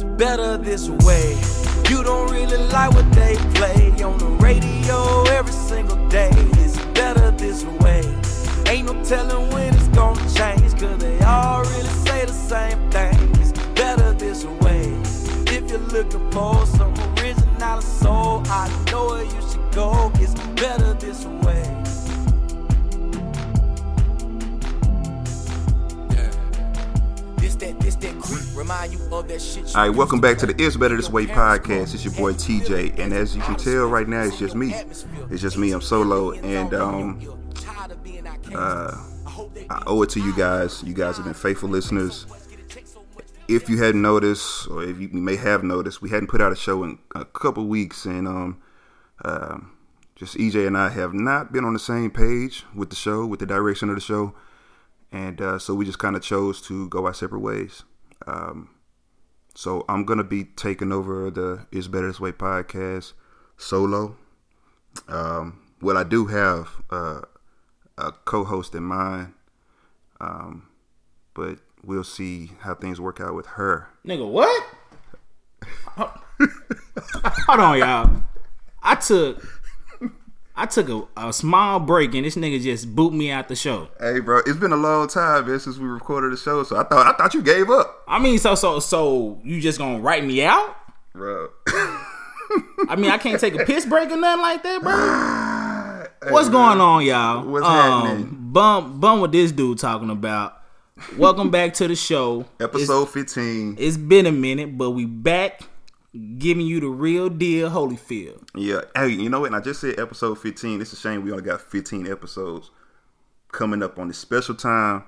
It's better this way. You don't really like what they play on the radio every single day. It's better this way. Ain't no telling when it's gonna change, cause they all really say the same thing. It's better this way. If you're looking for some original soul, I know where you should go. It's better this way. That, this that creep, remind you of that shit. All right, welcome back to the Is Better This Way podcast. It's your boy. TJ, and as you can tell right now, it's just me. It's just me. I'm solo, and um, uh, I owe it to you guys. You guys have been faithful listeners. If you hadn't noticed, or if you may have noticed, we hadn't put out a show in a couple weeks, and um, um, just EJ and I have not been on the same page with the show, with the direction of the show, and uh, so we just kind of chose to go our separate ways. Um, so I'm gonna be taking over the It's Better This Way podcast solo. Um, well, I do have uh, a co-host in mind, um, but we'll see how things work out with her. Nigga, what? Hold on, y'all. I took I took a, a small break and this nigga just boot me out the show. Hey, bro, it's been a long time man, since we recorded the show, so I thought I thought you gave up, I mean, so so so you just gonna write me out? bro. I mean, I can't take a piss break or nothing like that, bro. What's going on, y'all? What's um, happening? Bum, bum, what this dude talking about? Welcome back to the show. Episode 15. It's, it's been a minute, but we back giving you the real deal, Holyfield. Yeah. Hey, you know what? And I just said episode 15. It's a shame we only got 15 episodes coming up on this special time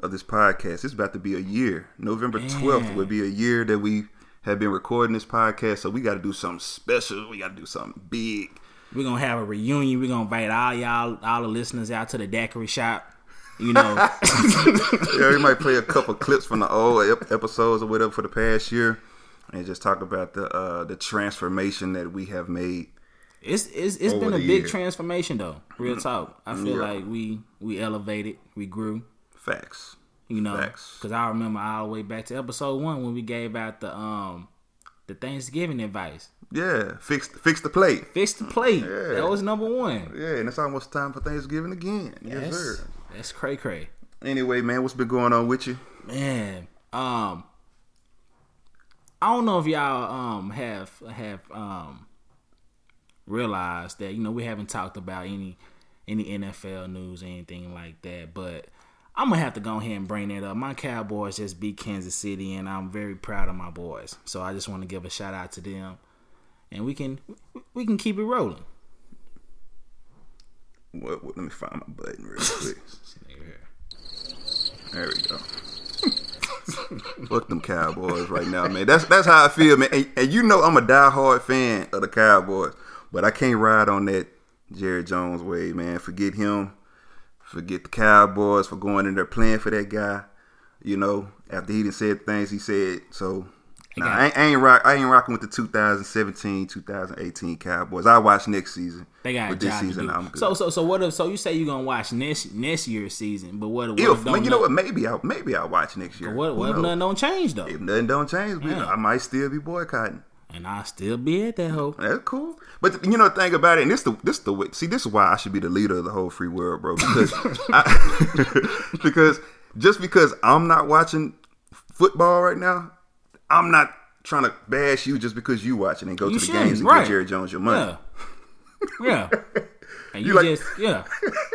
of this podcast. It's about to be a year. November 12th would be a year that we have been recording this podcast. So we got to do something special. We got to do something big. We're gonna have a reunion. We're gonna invite all y'all, all the listeners out to the daiquiri shop. You know, yeah, we might play a couple clips from the old episodes or whatever for the past year and just talk about the uh, the transformation that we have made. it's it's, it's been a big year. transformation though. Real talk. I feel Yeah. like we we elevated, we grew. Facts. You know, Facts. because I remember all the way back to episode one when we gave out the um the Thanksgiving advice. Yeah, fix fix the plate. Fix the plate. Yeah. That was number one. Yeah, and it's almost time for Thanksgiving again. Yes, That's, sir. that's cray cray. Anyway, man, what's been going on with you? Man, um, I don't know if y'all um have have um realized that you know we haven't talked about any any NFL news or anything like that, but I'm gonna have to go ahead and bring that up. My Cowboys just beat Kansas City, and I'm very proud of my boys. So I just want to give a shout out to them, and we can we can keep it rolling. What, what, let me find my button real quick. There we go. Fuck them Cowboys right now, man. That's that's how I feel, man. And, and you know I'm a diehard fan of the Cowboys, but I can't ride on that Jerry Jones way, man. Forget him. Forget the Cowboys for going in there playing for that guy. You know, after he didn't said things he said. So, nah, I, ain't, I ain't rock. I ain't rocking with the 2017, 2018 Cowboys. I watch next season. They got But this season. I'm good. So so so what if so you say you're gonna watch next next year's season, but what, If, if man, you know what? Maybe I maybe I'll watch next year. What, what if nothing don't change though? If nothing don't change, Yeah. I might still be boycotting. And I still be at that hoe. That's cool. But you know the thing about it, and this the this the way. See, this is why I should be the leader of the whole free world, bro. Because I, because just because I'm not watching football right now, I'm not trying to bash you just because you watching and go You to the games and right. give Jerry Jones your money. Yeah. Yeah. And you, like- just yeah.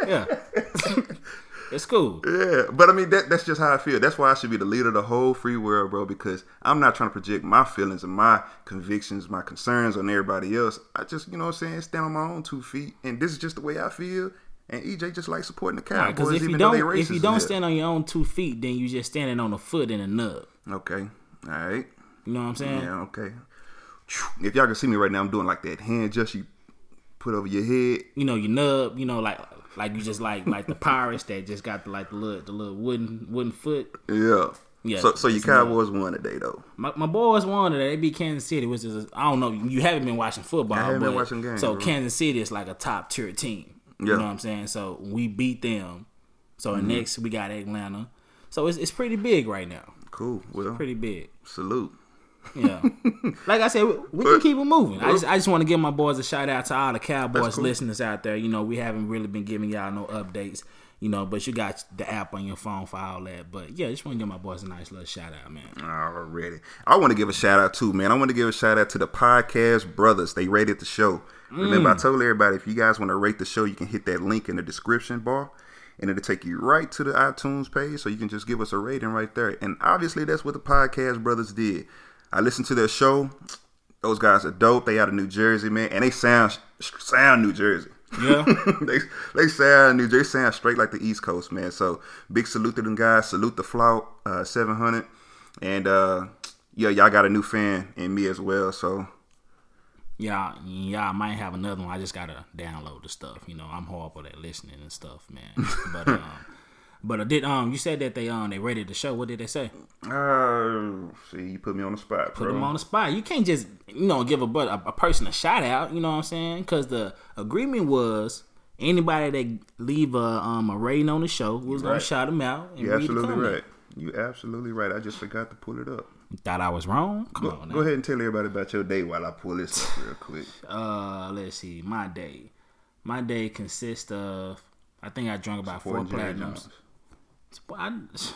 Yeah. it's cool. Yeah, but I mean that that's just how I feel. That's why I should be the leader of the whole free world, bro. Because I'm not trying to project my feelings and my convictions, my concerns on everybody else. I just, you know, what I'm saying, stand on my own two feet, and this is just the way I feel. And EJ just like supporting the Cowboys, Because if even you though they don't racist. if you don't stand on your own two feet, then you just standing on a foot and a nub. okay, all right, You know what I'm saying? yeah, okay. If y'all can see me right now, I'm doing like that hand just you put over your head. You know, your nub, you know, like like you just like like the pirates that just got the like the little the little wooden wooden foot. Yeah. Yeah, So, so your Cowboys won today, though. My, my boys won today. They beat Kansas City, which is I don't know. You haven't been watching football. I haven't been watching games, So bro. Kansas City is like a top tier team. Yeah. You know what I'm saying? So we beat them. So Mm-hmm. next we got Atlanta. So it's it's pretty big right now. Cool. Well, Pretty big. salute. Yeah, like I said, we, we can keep it moving. I just I just want to give my boys a shout out to all the Cowboys cool. listeners out there. You know, we haven't really been giving y'all no updates. You know, but you got the app on your phone for all that. But yeah, just want to give my boys a nice little shout out, man. Already. I want to give a shout out too, man. I want to give a shout out to the podcast brothers. They rated the show. Remember, I mm. told everybody if you guys want to rate the show, you can hit that link in the description bar, and it'll take you right to the iTunes page, so you can just give us a rating right there. And obviously, that's what the podcast brothers did. I listened to their show. Those guys are dope. They out of New Jersey, man, and they sound sound New Jersey. Yeah, they they sound New Jersey sound straight like the East Coast, man. So big salute to them guys. Salute the Flout uh, seven hundred, and uh, yeah, y'all got a new fan in me as well. So y'all, y'all might have another one. I just gotta download the stuff. You know, I'm horrible at listening and stuff, man. But um, but I did um, you said that they um, they rated the show. What did they say? uh, see, you put me on the spot, Put bro. them on the spot. You can't just you know give a but a, a person a shout out. You know what I'm saying? Because the agreement was anybody that leave a um a rating on the show was gonna shout them out. And You're absolutely right. You absolutely right. I just forgot to pull it up. Thought I was wrong. Come Go, on, go ahead and tell everybody about your day while I pull this up real quick. Uh, let's see. My day, my day consists of. I think I drank about four Jerry platinums. Jones. I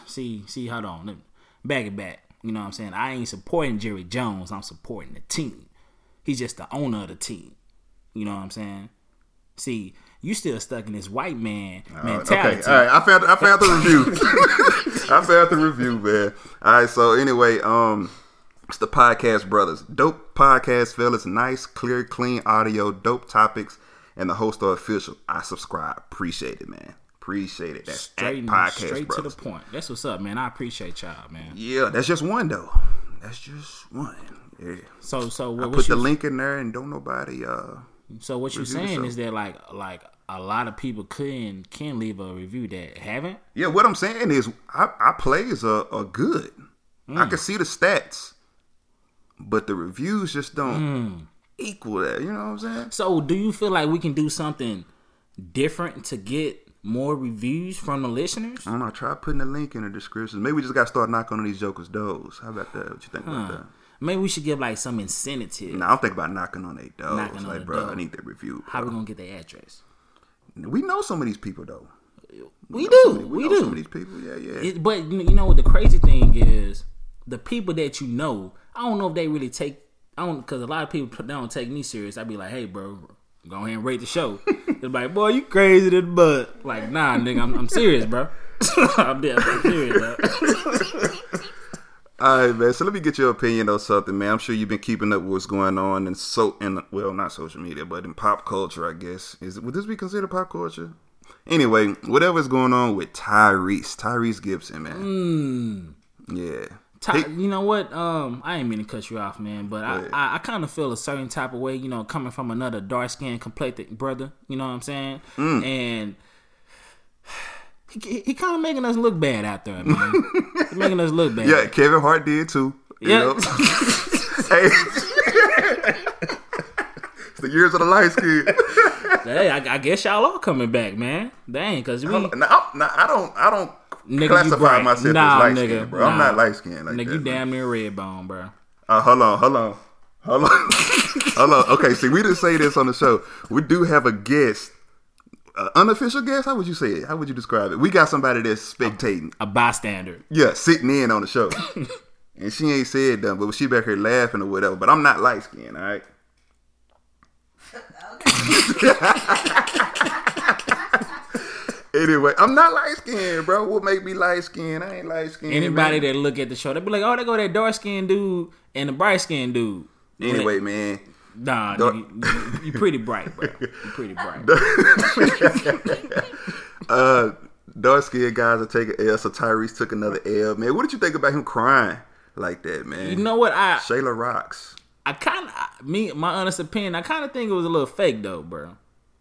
see. See, hold on. Let me- Back it back. You know what I'm saying? I ain't supporting Jerry Jones. I'm supporting the team. He's just the owner of the team. You know what I'm saying? See, you still stuck in this white man Uh, mentality. Okay, all right. I found I found the review. I found the review, man. All right. So anyway, um, it's the podcast brothers. Dope podcast, fellas. Nice, clear, clean audio. Dope topics, and the host are official. I subscribe. Appreciate it, man. Appreciate it. That's Straight, podcast straight to the point. That's what's up, man. I appreciate y'all, man. Yeah, that's just one though. That's just one. Yeah. So, so what, I put the you, link in there, and don't nobody. Uh, so what you're saying is that like like a lot of people can can leave a review that haven't. Yeah, what I'm saying is, our, our plays are, are good. Mm. I can see the stats, but the reviews just don't Mm. equal that. You know what I'm saying? So, do you feel like we can do something different to get more reviews from the listeners? I don't know. Try putting the link in the description. Maybe we just got to start knocking on these jokers' doors. How about that? What you think about that? Maybe we should give like some incentive. Nah, I'm thinking about knocking on their doors. Knocking on like, the bro, door. I need that review. How bro. we gonna get their address? We know some of these people though. We know do, of- we, know do. some of these people. Yeah, yeah. It, but you know what the crazy thing is, the people that you know, I don't know if they really take. I don't because a lot of people they don't take me serious. I'd be like, hey, bro, go ahead and rate the show. They're like, boy, you crazy to the butt. Like, nah, nigga, I'm, I'm serious, bro. I'm dead. I'm serious, bro. All right, man. So let me get your opinion on something, man. I'm sure you've been keeping up with what's going on in so in well, not social media, but in pop culture, I guess. Is would this be considered pop culture? Anyway, whatever's going on with Tyrese, Tyrese Gibson, man. Yeah. Ty, you know what? Um, I ain't mean to cut you off, man, but I. I, I kind of feel a certain type of way, you know, coming from another dark skinned complected brother. You know what I'm saying? Mm. And he, he kind of making us look bad out there, man. Making us look bad. yeah, Kevin Hart did too. Yeah. hey. it's the years of the light skin. Hey, I, I guess y'all are coming back, man. Dang, cause we, Now, I'm- now, I don't, I don't Nigga, classify myself Nah, as light nigga, skinned, bro. I'm not light skinned like nigga, that. you damn near red bone, bro. Uh, hold on, hold on, hold on, hold on. Okay, see, we didn't say this on the show. We do have a guest, uh, unofficial guest. How would you say it? How would you describe it? We got somebody that's spectating, A bystander. yeah, sitting in on the show, and she ain't said nothing, but she back here laughing or whatever. But I'm not light skinned, all right. Anyway, I'm not light skinned, bro. What make me light skinned? I ain't light skinned. Anybody that look at the show, they be like, oh, they go that dark skinned dude and the bright skinned dude. Anyway, man. Nah, nigga, you, you pretty bright, bro. You pretty bright. uh dark skinned guys are taking L, so Tyrese took another L. Man, what did you think about him crying like that, man? You know what? I Shayla rocks. I kind of me my honest opinion. I kind of think it was a little fake though, bro.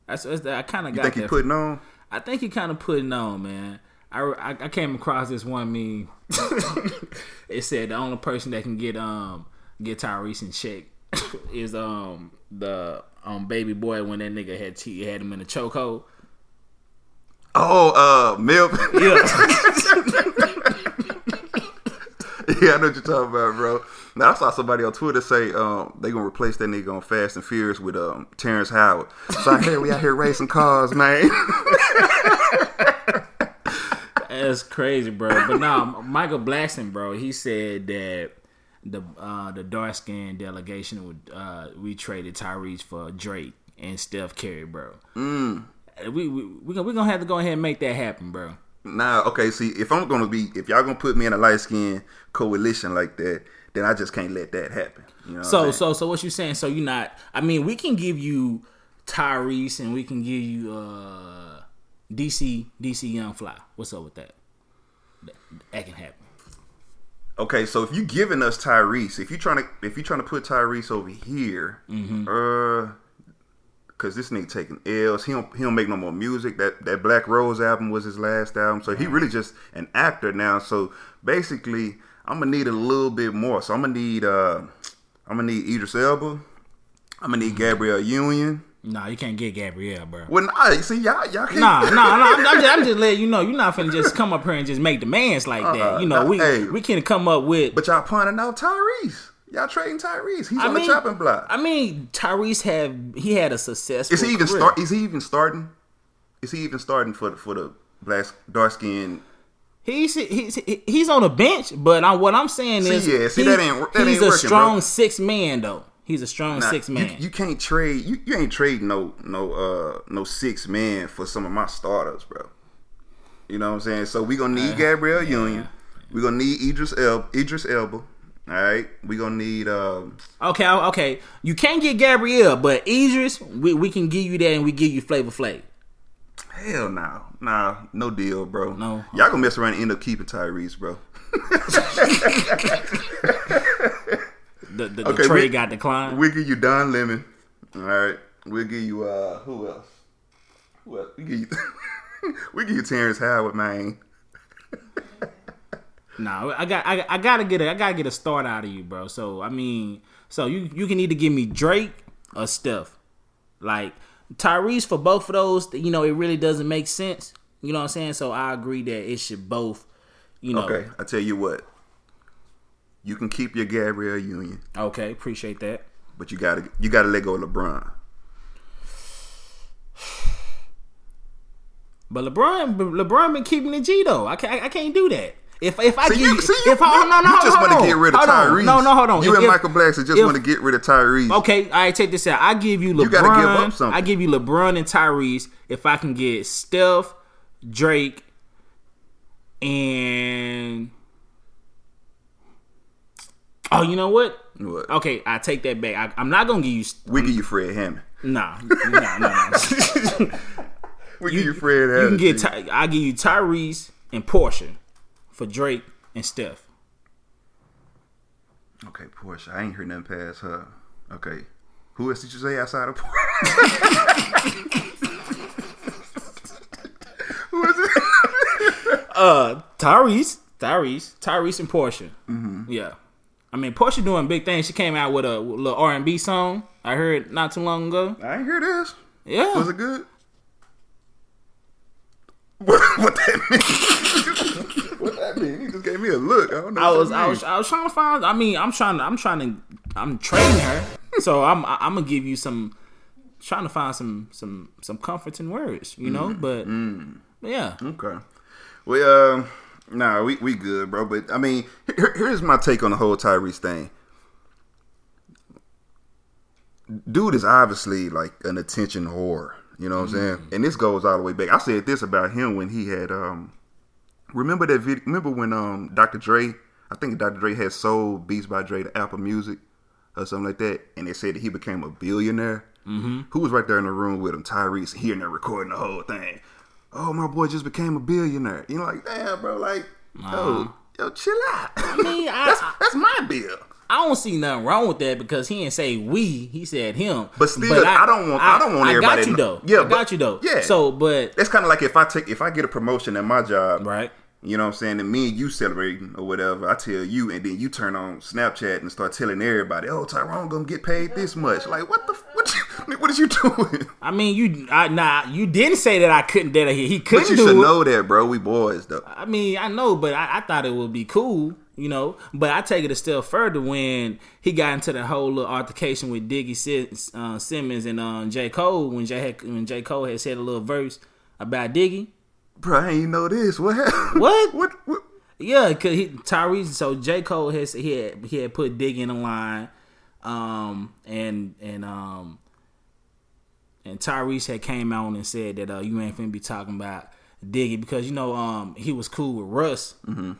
That's, that's I kind of You got think he putting on? I think he kind of putting on, man. I, I, I came across this one meme. it said the only person that can get um get Tyrese in check is um the um baby boy when that nigga had he had him in a chokehold. Oh, uh, Melvin. Yeah, yeah, I know what you're talking about, bro. Now I saw somebody on Twitter say um, they gonna replace that nigga on Fast and Furious with um, Terrence Howard. So I hear we out here racing cars, man. That's crazy, bro. But now Michael Blackson, bro, he said that the uh, the dark skin delegation would uh, we traded Tyrese for Drake and Steph Curry, bro. Mm. We we we gonna, we gonna have to go ahead and make that happen, bro. Nah, okay. See, if I'm gonna be, if y'all gonna put me in a light skin coalition like that, then I just can't let that happen. You know so so so what you saying? So you not? I mean, we can give you Tyrese and we can give you uh DC DC Young Fly. What's up with that? That, that can happen. Okay, so if you're giving us Tyrese, if you're trying to if you're trying to put Tyrese over here, mm-hmm. uh, because this nigga taking L's, he don't he don't make no more music. That that Black Rose album was his last album, so he really just an actor now. So basically, I'm gonna need a little bit more. So I'm gonna need uh, I'm gonna need Idris Elba. I'm gonna need Gabrielle Union. Nah, you can't get Gabrielle, bro. Well, nah, see y'all, y'all can't. Nah, nah, nah. I'm, I'm, just, I'm just letting you know, you're not finna just come up here and just make demands like uh, that. You know, nah, we hey, we can come up with. But y'all pointing out Tyrese. Y'all trading Tyrese. He's I on mean, the chopping block. I mean, Tyrese have he had a successful. Is he even career. start? Is he even starting? Is he even starting for the, for the black dark skin? He's he's he's on the bench, but I, what I'm saying see, is, yeah, see he, that ain't that he's a strong bro. six man though. He's a strong nah, six man. You, you, can't trade. You, you ain't trading no no uh no six man for some of my starters, bro. You know what I'm saying? So we gonna need uh, Gabrielle yeah, Union. We gonna need Idris El Idris Elba. All right, we gonna need. Um, okay, okay. You can't get Gabrielle, but Idris, we, we can give you that, and we give you Flavor Flav. Hell no, nah, no deal, bro. No, y'all gonna mess around and end up keeping Tyrese, bro. the, the, okay, the trade we, got declined. We give you Don Lemon. All right. We'll give you uh who else? Else? We give you we give you Terrence Howard, man. no, I got I, I gotta get a I gotta get a start out of you, bro. So I mean, so you you can either give me Drake or Steph. Like Tyrese for both of those, you know, it really doesn't make sense. You know what I'm saying? So I agree that it should both, you know. Okay, I tell you what. You can keep your Gabrielle Union. Okay, appreciate that. But you gotta you gotta let go of LeBron. But LeBron, LeBron been keeping the G though. I can't, I can't do that. If if I see, give you, see, if you, I, no, no, you just want to get rid of Tyrese. No, no, hold on. You if, and Michael Blackson just want to get rid of Tyrese. Okay, I right, take this out. I give you LeBron. You gotta give up something. I give you LeBron and Tyrese. If I can get Steph, Drake, and Oh, you know what? What? Okay, I take that back. I, am not gonna give you. We give you Fred Hammond. Nah, nah, nah. we you, give you Fred Hammond. You can get. Ty, I give you Tyrese and Portia for Drake and Steph. Okay, Portia. I ain't heard nothing past her. Okay, who else did you say outside of Portia? who is it? uh, Tyrese, Tyrese, Tyrese and Portia. Mm-hmm. Yeah. I mean, Portia doing big things. She came out with a little R and B song. I heard not too long ago. I ain't hear this. Yeah, was it good? What, what that mean? what that mean? He just gave me a look. I don't know. I was, I was, I was trying to find. I mean, I'm trying to, I'm trying to, I'm training her. so I'm, I'm gonna give you some, trying to find some, some, some comforting words. You know, mm, but, mm. but yeah. Okay. We um. Nah, we, we good, bro. But I mean, here, here's my take on the whole Tyrese thing. Dude is obviously like an attention whore. You know what mm-hmm. I'm saying? And this goes all the way back. I said this about him when he had um remember that video remember when um Dr. Dre I think Dr. Dre had sold Beats by Dre to Apple Music or something like that, and they said that he became a billionaire. Mm-hmm. Who was right there in the room with him? Tyrese, hearing there recording the whole thing oh, my boy just became a billionaire. You know, like, damn, bro, like, uh-huh. yo, yo, chill out. I mean, I, that's, that's my bill. I don't see nothing wrong with that because he didn't say we, he said him. But still, but I, I, don't want I, I, don't want I everybody. got you though. Yeah, I got you though. Yeah. So, but it's kind of like if I take if I get a promotion at my job, right? You know what I'm saying? And me and you celebrating or whatever, I tell you, and then you turn on Snapchat and start telling everybody, "Oh, Tyrone gonna get paid this much." Like, what the what? You, what is you doing? I mean, you I, nah, you didn't say that I couldn't that he, he couldn't. But you should know that, bro. We boys though. I mean, I know, but I, I, thought it would be cool. You know, but I take it a step further when he got into the whole little altercation with Diggy Sim- uh, Simmons and um, J Cole when J had, when J Cole had said a little verse about Diggy. Bro, I ain't know this. What happened? What? what? What? Yeah, cause he Tyrese. So J Cole has he had he had put Diggy in the line, um, and and um, and Tyrese had came out and said that uh, you ain't finna be talking about Diggy because you know um he was cool with Russ. Mm-hmm.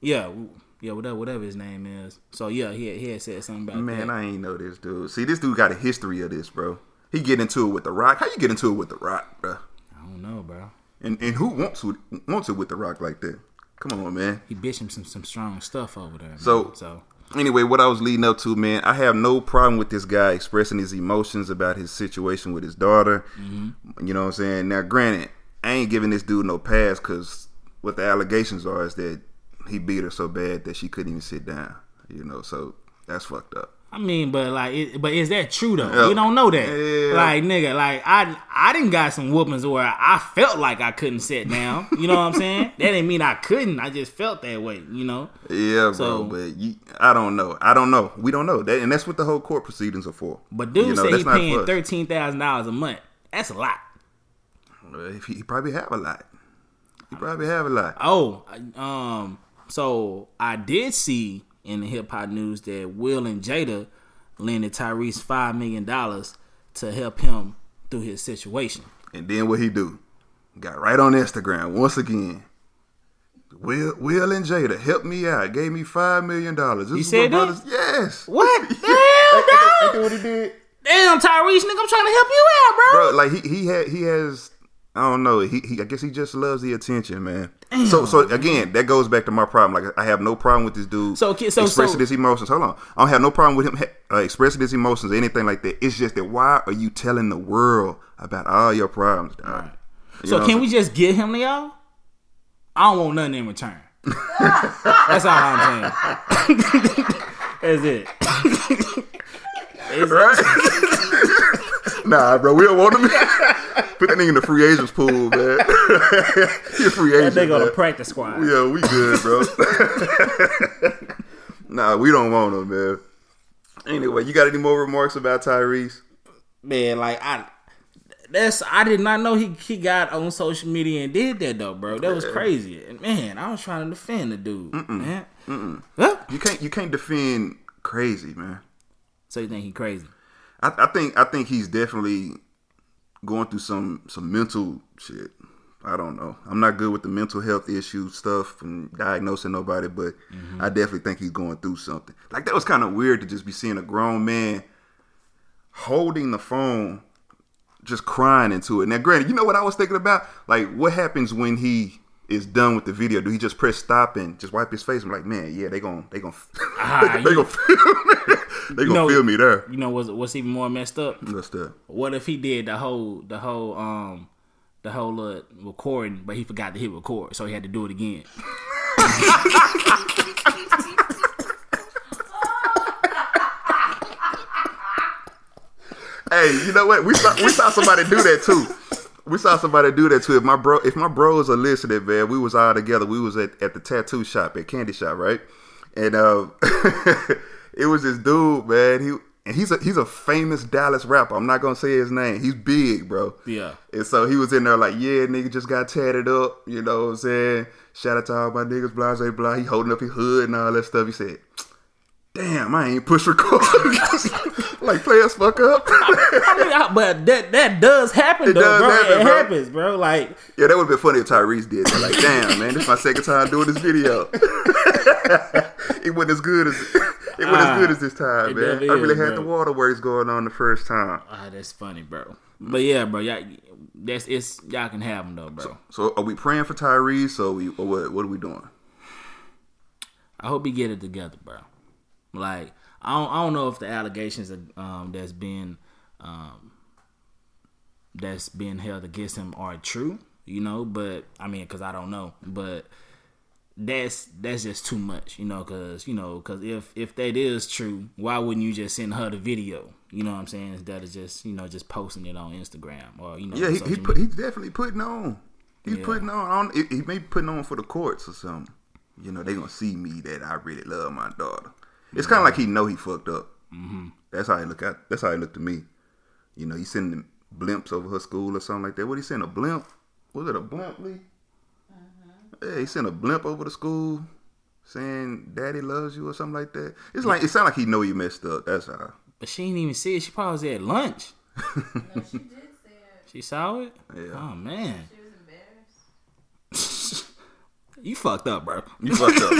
Yeah, yeah, whatever whatever his name is. So yeah, he had, he had said something about Man, that. I ain't know this dude. See, this dude got a history of this, bro. He get into it with the Rock. How you get into it with the Rock, bro? I don't know, bro. And and who wants to, wants it with the Rock like that? Come on, man. He bitched him some some strong stuff over there. man. So- so Anyway, what I was leading up to, man, I have no problem with this guy expressing his emotions about his situation with his daughter. Mm-hmm. You know what I'm saying? Now, granted, I ain't giving this dude no pass because what the allegations are is that he beat her so bad that she couldn't even sit down. You know, so that's fucked up. I mean, but like, it, but is that true though? Yeah. We don't know that. Like, nigga, like I, I didn't got some whoopings where I felt like I couldn't sit down. You know what I'm saying? that didn't mean I couldn't. I just felt that way. You know? Yeah, bro, but you, I don't know. I don't know. We don't know that, and that's what the whole court proceedings are for. But dude You know, said he paying thirteen thousand dollars a month. That's a lot. He probably have a lot. He probably have a lot. Oh, um, so I did see in the hip hop news that Will and Jada lended Tyrese five million dollars to help him through his situation. And then what he do? Got right on Instagram once again. Will Will and Jada help me out. Gave me five million dollars. This He is said what that? Yes. What? Ain't Damn, that- ain't that what he did? Damn, Tyrese, nigga, I'm trying to help you out, bro. Bro, like he he had he has I don't know. He, he I guess he just loves the attention, man. so so again, that goes back to my problem. Like I have no problem with this dude So, so- expressing so- his emotions. Hold on, I don't have no problem with him uh, expressing his emotions or anything like that. It's just that why are you telling the world about all your problems, dog? You So can we just get him to y'all? I don't want nothing in return. That's all I'm saying. That's it. Right? Nah, bro, we don't want him. Put that nigga in the free agents pool, man. he a free agent. That agent. nigga on man. the practice squad. Yeah, we good, bro. nah, we don't want him, man. Anyway, you got any more remarks about Tyrese? Man, like I that's I did not know he he got on social media and did that though, bro. That was crazy. And man, I was trying to defend the dude, man. Huh? You can't you can't defend crazy, man. So you think he crazy? I, I think I think he's definitely going through some some mental shit. I don't know. I'm not good with the mental health issue stuff and diagnosing nobody, but mm-hmm. I definitely think he's going through something. Like that was kind of weird to just be seeing a grown man holding the phone, just crying into it. Now, granted, you know what I was thinking about? Like, what happens when he is done with the video? Do he just press stop and just wipe his face? I'm like, man, yeah, they gon' they gon' Ah, they you- gonna feel me. they gonna know- feel me there. You know what's what's even more messed up? What's that? What if he did the whole the whole um the whole uh, recording, but he forgot to hit record, so he had to do it again. Hey, you know what? We saw we saw somebody do that too. We saw somebody do that too. If my bro, if my bros are listening, man, we was all together. We was at, at the tattoo shop at Candy Shop, right? And uh, it was this dude, man. He and he's a he's a famous Dallas rapper. I'm not gonna say his name. He's big, bro. Yeah. And so he was in there like, yeah, nigga just got tatted up. You know what I'm saying? Shout out to all my niggas, blah, blah, blah. He holding up his hood and all that stuff. He said, damn, I ain't push record. like, play us fuck up. I mean, I- but that that does happen It though, does bro. happen, it bro. happens, bro. Like yeah, that would have been funny if Tyrese did that. Like, damn, man, this is my second time doing this video. it wasn't as good as it wasn't Ah, as good as this time, it man. I really had bro. the waterworks going on the first time. ah, that's funny, bro. But yeah, bro, y'all, that's it's y'all can have them though, bro. So, are we praying for Tyrese, So we, or what? What are we doing? I hope he get it together, bro. Like I don't, I don't know if the allegations that, um, that's been um, that's being held against him are true, you know. But I mean, because I don't know, but that's that's just too much, you know. Because you know, because if if that is true, why wouldn't you just send her the video? You know what I'm saying? Instead of just you know just posting it on Instagram or you know. Yeah, he, he put, he's definitely putting on. He's Yeah. putting on. on he, he may be putting on for the courts or something. you know, they gonna see me that I really love my daughter. It's kind of like he know he fucked up. Mm-hmm. That's how he look at. That's how he looked to me. You know, he sending blimps over her school or something like that. What he send a blimp? Was it a blimp, Lee? Yeah, he sent a blimp over to school saying "Daddy loves you" or something like that. It's like it sounds like he know he messed up. That's how. But she didn't even see it. She probably was at lunch. No, she did say it. She saw it. Yeah. Oh man, She was embarrassed. You fucked up, bro. You fucked up.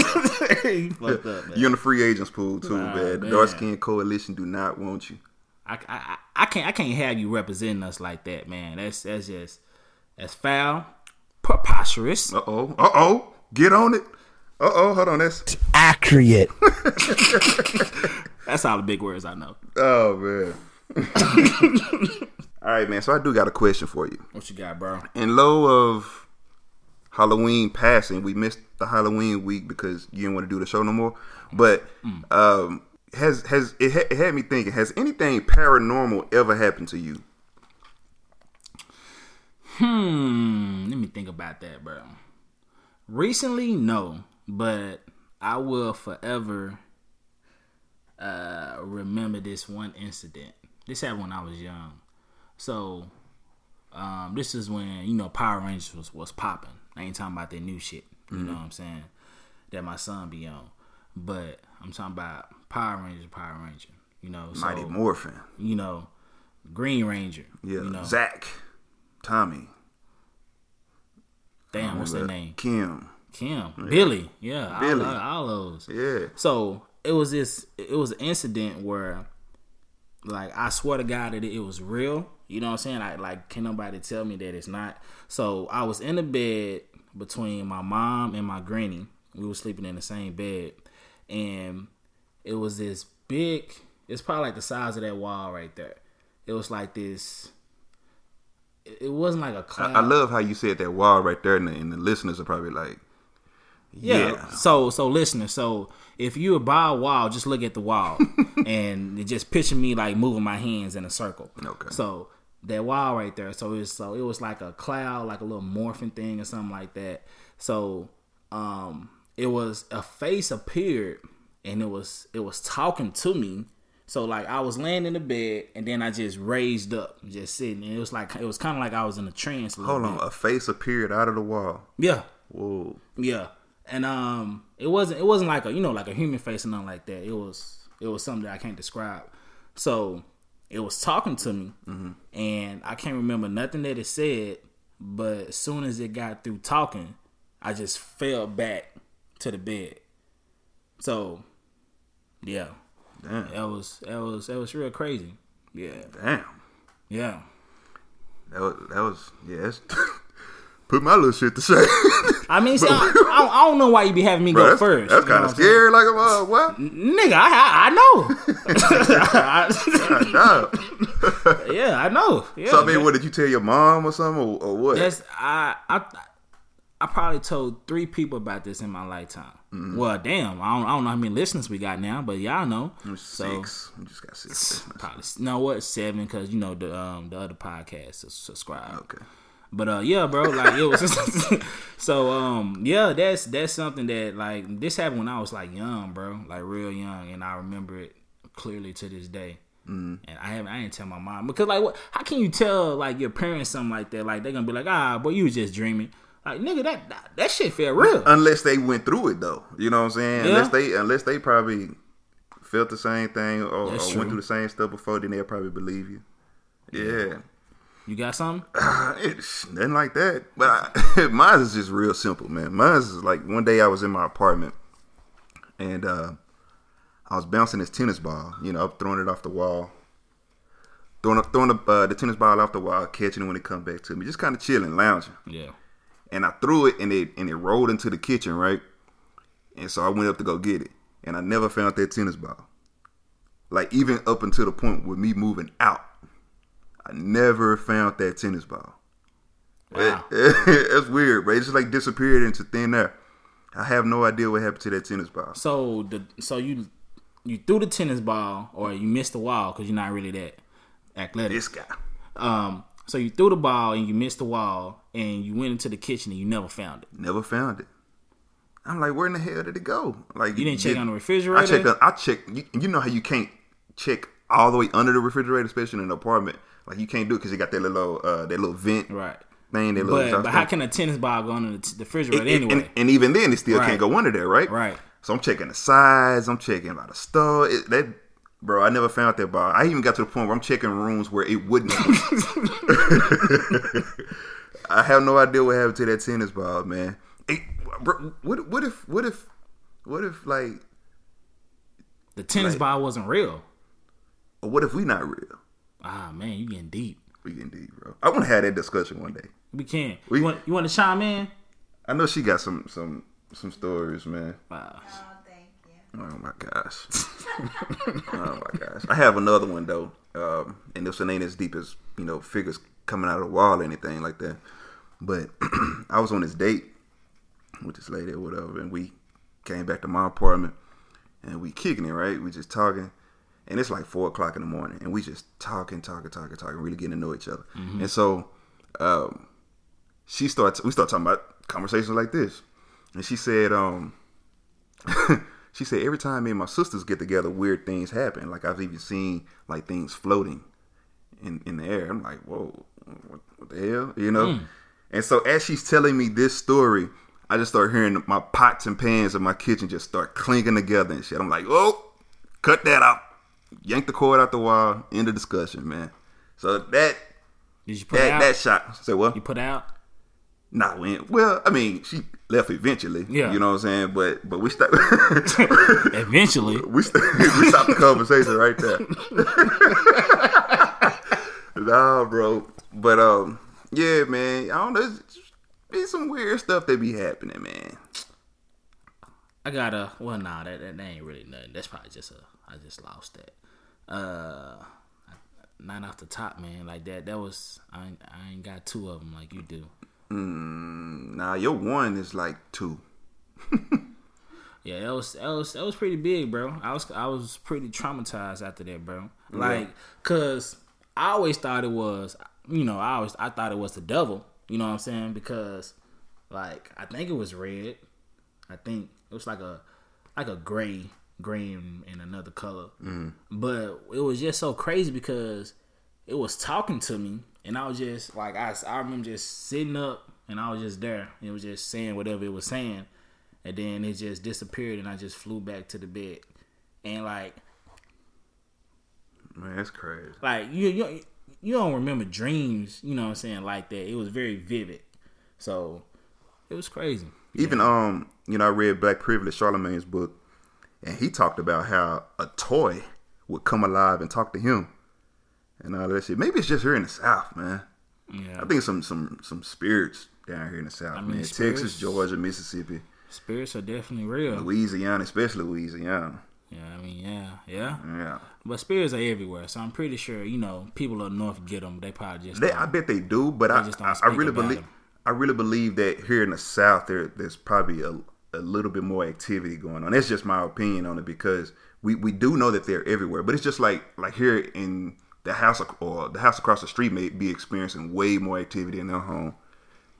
Bro. you fucked up, man. You're in the free agents pool too, Nah, man. The man. dark skin coalition do not want you. I, I, I- I can't I can't have you representing us like that, man. That's that's just that's foul, preposterous. Uh oh. Uh oh. Get on it. Uh oh. Hold on. That's accurate. That's all the big words I know. oh man. All right, man. So I do got a question for you. What you got, bro? In low of Halloween passing, we missed the Halloween week because you didn't want to do the show no more. But um, has has it, ha- it had me thinking? Has anything paranormal ever happened to you? Hmm. Let me think about that, bro. Recently, no, but I will forever uh, remember this one incident. This happened when I was young. So, um, this is when you know Power Rangers was, was popping. I ain't talking about that new shit. You know mm-hmm. what I'm saying? That my son be on. But I'm talking about Power Ranger, Power Ranger. You know, so Mighty Morphin. you know, Green Ranger. Yeah. You know, Zach. Tommy. damn, what's their name? Kim. Kim, Billy, yeah, Billy. all, all those. Yeah. So it was this. It was an incident where, like, I swear to God that it was real. You know what I'm saying? I like, can nobody tell me that it's not? So I was in the bed between my mom and my granny. We were sleeping in the same bed, and it was this big. It's probably like the size of that wall right there. It was like this. It wasn't like a cloud. I love how you said that wall right there, and the, and the listeners are probably like, Yeah. yeah. So so listener, so if you're by a wall, just look at the wall and it just picture me like moving my hands in a circle. Okay. So that wall right there. So it's so it was like a cloud, like a little morphing thing or something like that. So um it was a face appeared and it was it was talking to me. So like I was laying in the bed and then I just raised up, just sitting. And it was like it was kind of like I was in a trance. a Hold on, bit. a face appeared out of the wall. Yeah. Whoa. Yeah, and um, it wasn't it wasn't like a you know like a human face or nothing like that. It was it was something that I can't describe. So it was talking to me, mm-hmm. and I can't remember nothing that it said. But as soon as it got through talking, I just fell back to the bed. So yeah, Damn. that was that was that was real crazy. Yeah, Damn. yeah. That was, that was yeah. Put my little shit to say. I mean, see, I, I, don't, I don't know why you be having me Bro, go first. That's kind of scary. Like a uh, what? Nigga, I, I, I know. Yeah, I know. Yeah, so I mean, man. what did you tell your mom or something, or, or what? That's I, I I probably told three people about this in my lifetime. Mm-hmm. Well, damn, I don't, I don't know how many listeners we got now, but y'all know. So six. We just got six. listeners. probably no what seven because you know the um the other podcast subscribe. Okay. But uh yeah, bro, like it was so um yeah, that's that's something that like this happened when I was like young, bro, like real young, and I remember it clearly to this day. Mm. And I haven't, I didn't tell my mom because like, what? How can you tell like your parents something like that? Like they're gonna be like, ah, boy, you was just dreaming. Like nigga, that that, that shit felt real. Unless they went through it though, you know what I'm saying? Yeah. Unless they unless they probably felt the same thing or, or went through the same stuff before, then they'll probably believe you. Yeah. You got something? It's nothing like that. But I, mine is just real simple, man. Mine is like one day I was in my apartment and uh, I was bouncing this tennis ball. You know, throwing it off the wall, throwing throwing the, uh, the tennis ball off the wall, catching it when it come back to me, just kind of chilling, lounging. Yeah. And I threw it and it and it rolled into the kitchen, right? And so I went up to go get it, and I never found that tennis ball. Like even up until the point with me moving out, I never found that tennis ball. Wow. That's weird, bro. It just like disappeared into thin air. I have no idea what happened to that tennis ball. So the so you you threw the tennis ball or you missed the wall because you're not really that athletic. This guy. Um, so you threw the ball and you missed the wall and you went into the kitchen and you never found it. Never found it. I'm like, where in the hell did it go? Like You didn't check did- on the refrigerator? I checked. I checked. You, you know how you can't check all the way under the refrigerator, especially in an apartment. Like you can't do it because you got that little uh, that little vent Right. thing. That little But but how can a tennis ball go under the, refrigerator And- and- anyway? And, and even then, it still Right. can't go under there, right? Right. So I'm checking the size. I'm checking about the store. It, that, bro, I never found that ball. I even got to the point where I'm checking rooms where it wouldn't. I have no idea what happened to that tennis ball, man. Bro, what, what if, what if, what if, like, the tennis like- ball wasn't real. or what if we not real? Ah man, you getting deep. We getting deep, bro. I want to have that discussion one day. We can. We- you want you want to chime in? I know she got some, some, some stories, man. Wow. Oh, thank you. Oh my gosh. oh my gosh. I have another one though. Um, and this one ain't as deep as, you know, figures coming out of the wall or anything like that. But I was on this date with this lady or whatever, and we came back to my apartment and we kicking it, right? We just talking. And it's like four o'clock in the morning, and we just talking, talking, talking, talking, really getting to know each other. And so, um, she starts. We start talking about conversations like this, and she said, um, she said every time me and my sisters get together, weird things happen. Like I've even seen like things floating in in the air. I'm like, whoa, what, what the hell, you know? And so as she's telling me this story, I just start hearing my pots and pans in my kitchen just start clinking together and shit. I'm like, oh, cut that out. Yank the cord out the wall. End of discussion, man. So that Did you put that out? that shot. Say what? you put out? Nah, we well, I mean, she left eventually. Yeah. you know what I'm saying. But but we stopped. Eventually. we st- we stopped the conversation right there. nah, bro. But um, yeah, man. I don't know. It's be some weird stuff that be happening, man. I got a well, nah, that, that ain't really nothing. That's probably just a I just lost that. Uh, not off the top, man. Like that. That was I. Ain't, I ain't got two of them like you do. Nah, your one is like two. Yeah, that was that was that was pretty big, bro. I was I was pretty traumatized after that, bro. Like, cause I always thought it was, you know, I always I thought it was the devil. You know what I'm saying? Because, like, I think it was red. I think it was like a like a gray, in, in another color. Mm. But it was just so crazy because it was talking to me, and I was just like, I I remember just sitting up, and I was just there. It was just saying whatever it was saying, and then it just disappeared, and I just flew back to the bed, and like Man, that's crazy. like you you you don't remember dreams, you know what I'm saying, like that. It was very vivid. So it was crazy. Even um, you know, I read Black Privilege, Charlemagne's book, and he talked about how a toy would come alive and talk to him, and all that shit. Maybe it's just here in the South, man. Yeah. I think some some some spirits down here in the South, mean, man. spirits- Texas, Georgia, Mississippi, Spirits are definitely real. Louisiana, especially Louisiana. Yeah, I mean, yeah, yeah. Yeah, But spirits are everywhere, so I'm pretty sure you know people up north get them. They probably just they. I bet they do, but I, just don't I, I really believe them. I really believe that here in the South there there's probably a, a little bit more activity going on. That's just my opinion on it because we, we do know that they're everywhere, but it's just like like here in the house or the house across the street may be experiencing way more activity in their home,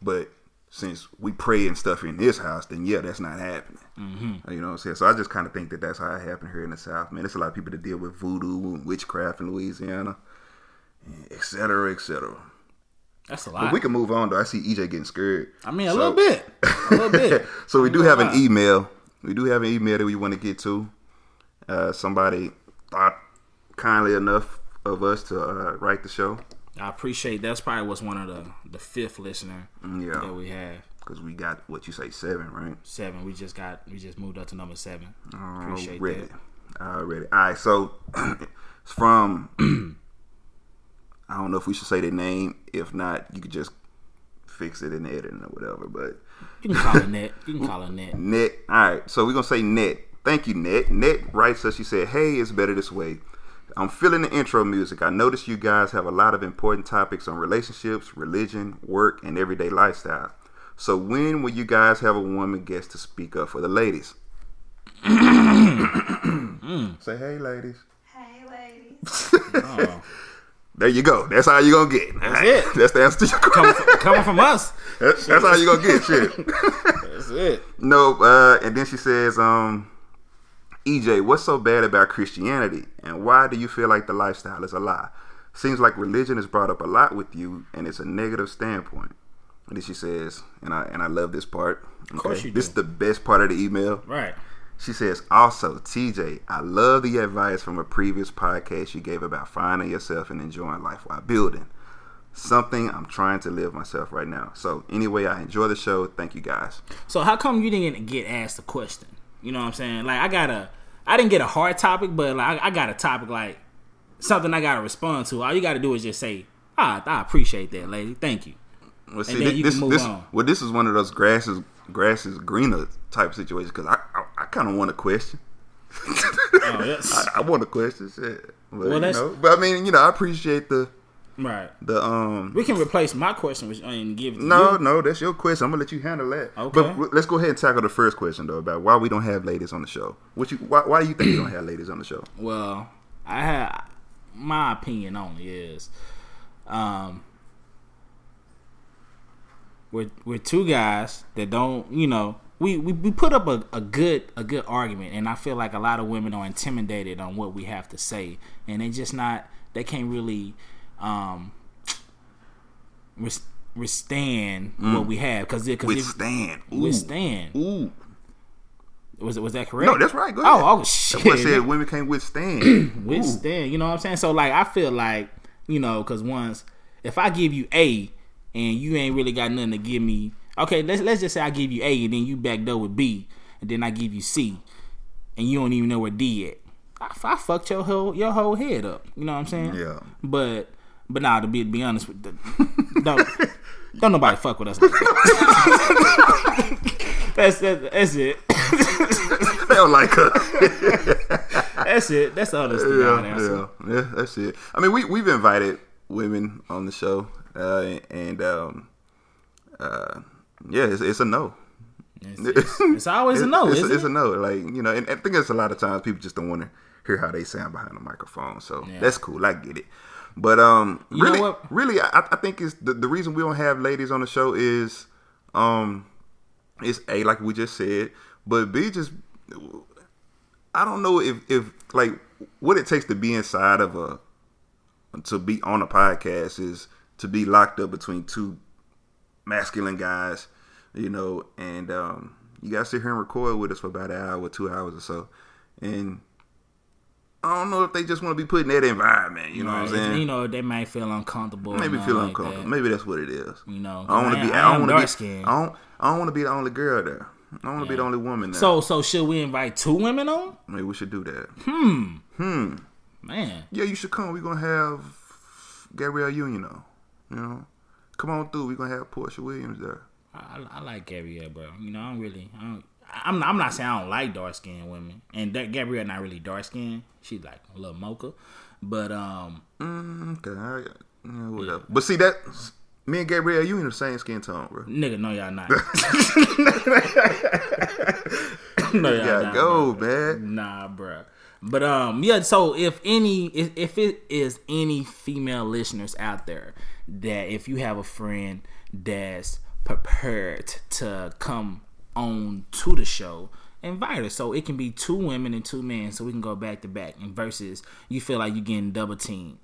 but since we pray and stuff in this house, then yeah, that's not happening. Mm-hmm. You know what I'm saying? So I just kind of think that that's how it happened here in the South, man. There's a lot of people that deal with voodoo and witchcraft in Louisiana, et cetera, et cetera. That's a But lot. we can move on though. I see EJ getting scared. I mean, a So- little bit, a little bit. so we do have an email. We do have an email that we want to get to. Uh, somebody thought kindly enough of us to uh, write the show I appreciate that's probably was one of the the fifth listener Yeah. that we have. because we got what you say seven, right? Seven. We just got we just moved up to number seven. Appreciate Already, that. already. All right. So it's from. I don't know if we should say the name. If not, you could just fix it in the editing or whatever. But You can call it net. You can call it net. Net. All right, so we're gonna say Net. Thank you, Net. Net writes us. She said, "Hey, it's better this way. I'm feeling the intro music. I noticed you guys have a lot of important topics on relationships, religion, work, and everyday lifestyle. So when will you guys have a woman guest to speak up for the ladies? Mm. Say hey, ladies. Hey, ladies. Oh. There you go. That's how you gonna get. That's it. That's the answer to your coming, question. from, coming from us. That's, that's how you gonna get shit. That's it. No, uh, and then she says, um, EJ, what's so bad about Christianity, and why do you feel like the lifestyle is a lie? Seems like religion is brought up a lot with you, and it's a negative standpoint. And then she says, and I and I love this part. Of course you This is the best part of the email. Right. She says, also, TJ, I love the advice from a previous podcast you gave about finding yourself and enjoying life while building. Something I'm trying to live myself right now. So, anyway, I enjoy the show. Thank you guys. So how come you didn't get asked a question? You know what I'm saying? Like I got a, I didn't get a hard topic, but like I got a topic like something I gotta respond to. All you gotta do is just say, ah, I appreciate that, lady. Thank you. Well, see, then thi- you this, can move this, on. well, this is one of those grasses, grasses greener type situation because I, I, I kind of want a question. Oh, yes. I, I want a question, shit. But, Well, you that's- know, but I mean, you know, I appreciate the right. the um. We can replace my question with, and give it to No, you. no, that's your question. I'm gonna let you handle that. Okay. But let's go ahead and tackle the first question though about why we don't have ladies on the show. What you? Why, why do you think we don't have ladies on the show? Well, I have my opinion only is, um, we're we're two guys that don't, you know, we, we, we put up a, a good a good argument, and I feel like a lot of women are intimidated on what we have to say, and they just not they can't really, um, res- withstand what we have because because Withstand. Ooh. withstand Ooh. was was that correct? No, that's right. Go ahead. Oh, oh shit! That's what I said. Women can't withstand. Withstand. You know what I'm saying? So like, I feel like you know, because once if I give you A and you ain't really got nothing to give me, okay, let's let's just say I give you A and then you back up with B, and then I give you C, and you don't even know where D at. I, I fucked your whole your whole head up. You know what I'm saying? Yeah. But but nah, to be to be honest with the, don't don't nobody fuck with us like that. that's, that's that's it. They don't like her. That's it. That's to God answer. yeah, yeah, that's it. I mean, we we've invited women on the show, uh, and um, uh, yeah, it's, it's a no. It's, it's- it's always a no. It's, isn't it's it? a no. Like you know, and I think it's a lot of times people just don't want to hear how they sound behind the microphone. So Yeah. that's cool. I get it. But um, You really, really, I, I think it's the, the reason we don't have ladies on the show is um, it's a like we just said, but b just I don't know if if like what it takes to be inside of a to be on a podcast is to be locked up between two masculine guys, you know, and um, you gotta sit here and record with us for about an hour, two hours or so, and I don't know if they just want to be put in that environment. You know what I'm saying? You know, they might feel uncomfortable. Maybe feel like uncomfortable. that. Maybe that's what it is. You know, I don't want to be. I don't want to be. I don't. I don't want to be the only girl there. I want to be the only woman there. So, so should we invite two women on? maybe we should do that. Hmm. Hmm. Man, Yeah, you should come. We're gonna have Gabrielle Union on. You know, come on through. We're gonna have Porsha Williams there. I, I like Gabrielle, bro. You know, I don't really. I don't, I'm I'm not saying I don't like dark skinned women, and that Gabrielle not really dark skinned. She's like a little mocha, but um, Okay, I, yeah, whatever. But see that me and Gabrielle Union the same skin tone, bro. nigga, no y'all not. no y'all Gotta not, go, bro. man. Nah, bro. But um, yeah. So if any, if, if it is any female listeners out there that if you have a friend that's prepared to come on to the show, invite her. So it can be two women and two men, so we can go back to back. And versus you feel like you're getting double teamed.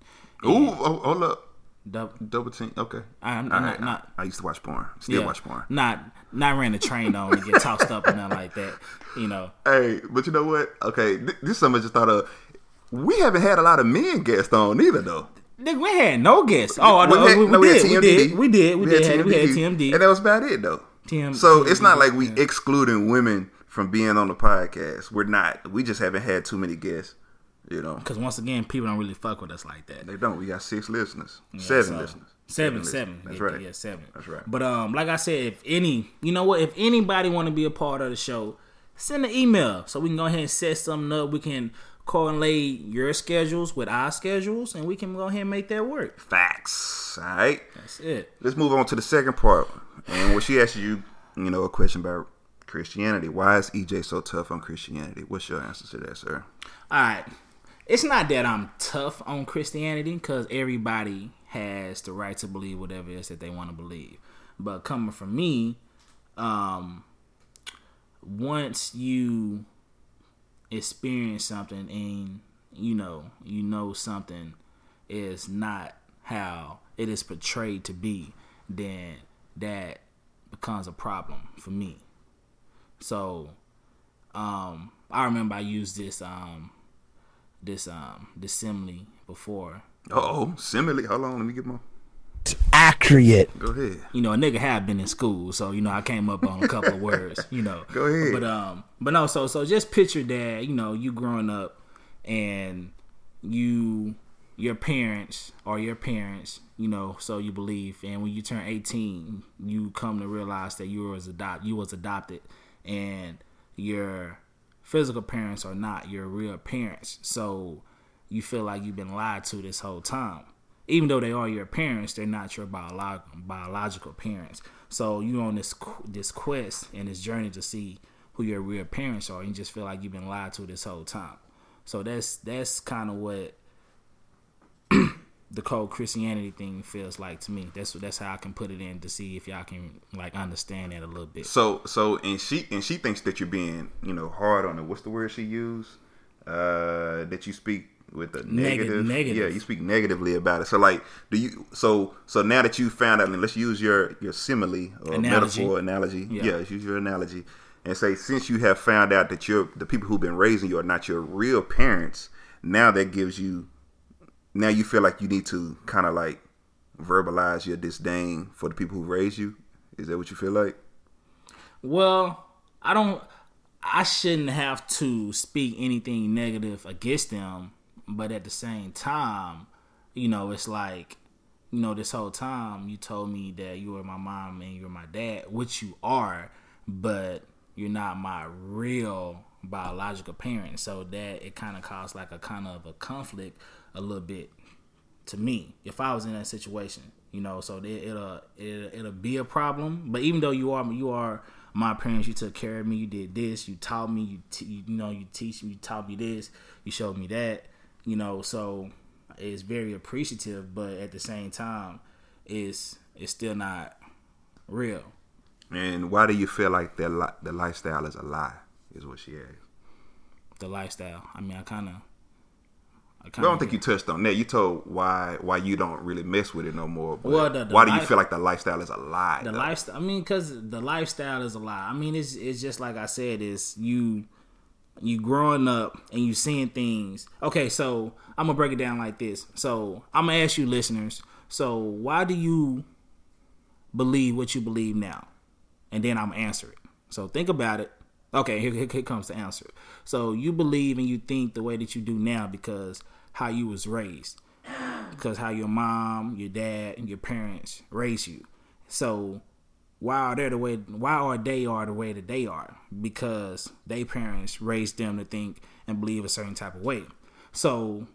Ooh, oh, hold up. Double, Double team. Okay. I'm- I'm right. not- not- I, used to watch porn. Still yeah, watch porn. Not not ran the train on and get tossed up and nothing like that. You know. Hey, but you know what? Okay, th- this is something I just thought of. We haven't had a lot of men guests on either, though. Nigga, we had no guests. Oh, We no, had- we, no, we, had did, we did, we did, we did, had have- we had TMD. and that was about it, though. TM so it's not like we yeah. excluding women from being on the podcast. We're not. We just haven't had too many guests. You know, Because once again, people don't really fuck with us like that. they don't. We got six listeners, seven so- listeners, Seven, listeners. seven. That's yeah, right. Yeah, seven. That's right. But um, like I said, if any, you know what, if anybody want to be a part of the show, send an email so we can go ahead and set something up. We can correlate your schedules with our schedules, and we can go ahead and make that work. Facts. All right. That's it. Let's move on to the second part. And when she asked you, you know, a question about Christianity. Why is EJ so tough on Christianity? What's your answer to that, sir? All right. It's not that I'm tough on Christianity because everybody has the right to believe whatever it is that they want to believe. But coming from me, um, once you experience something and you know you know something is not how it is portrayed to be, then that becomes a problem for me. So, um, I remember I used this um this um this simile before. Oh, simile. Hold on, let me get my. Accurate. Go ahead. You know, a nigga have been in school, so you know I came up on a couple of words. You know, Go ahead. But um, but no, so so just picture that you know you growing up and you your parents or your parents, you know, so you believe, and when you turn eighteen, you come to realize that you was adopt you was adopted, and your physical parents are not your real parents. So you feel like you've been lied to this whole time. Even though they are your parents, they're not your biolog- biological parents. So you're on this this quest and this journey to see who your real parents are. And you just feel like you've been lied to this whole time. So that's that's kind of what the cold Christianity thing feels like to me. That's that's how I can put it in to see if y'all can like understand that a little bit. So so and she and she thinks that you're being you know hard on her. What's the word she used? Uh, that you speak with a negative. negative. Yeah, you speak negatively about it. So like, do you? So so now that you found out, and let's use your your simile or Analogy. metaphor analogy. Yeah. Yeah. use your analogy and say since you have found out that you're the people who've been raising you are not your real parents. Now that gives you. Now you feel like you need to kind of like verbalize your disdain for the people who raised you. Is that what you feel like? Well, I don't. I shouldn't have to speak anything negative against them, but at the same time, you know, it's like, you know, this whole time you told me that you were my mom and you're my dad, which you are, but you're not my real biological parent. So that it kind of caused like a kind of a conflict a little bit to me if I was in that situation, you know. So it, it'll it, it'll be a problem. But even though you are you are my parents, you took care of me, you did this, you taught me, you you know, you teach me, you taught me this, you showed me that, you know. So it's very appreciative, but at the same time, it's it's still not real. And why do you feel like that li- the lifestyle is a lie? Is what she asked. The lifestyle. I mean, I kind of. I, I don't think you touched on that. You told why why you don't really mess with it no more. But Well, the- the why do you feel like the lifestyle is a lie? the though? lifestyle. I mean, because the lifestyle is a lie. I mean, it's it's just like I said. Is you you growing up and you seeing things. Okay, so I'm gonna break it down like this. So I'm gonna ask you, listeners. So why do you believe what you believe now? And then I'm gonna answer it. So think about it. Okay, here, here, comes the answer. So you believe and you think the way that you do now because how you was raised because how your mom, your dad, and your parents raised you. So why are they the way? Why are they are the way that they are? Because they parents raised them to think and believe a certain type of way. So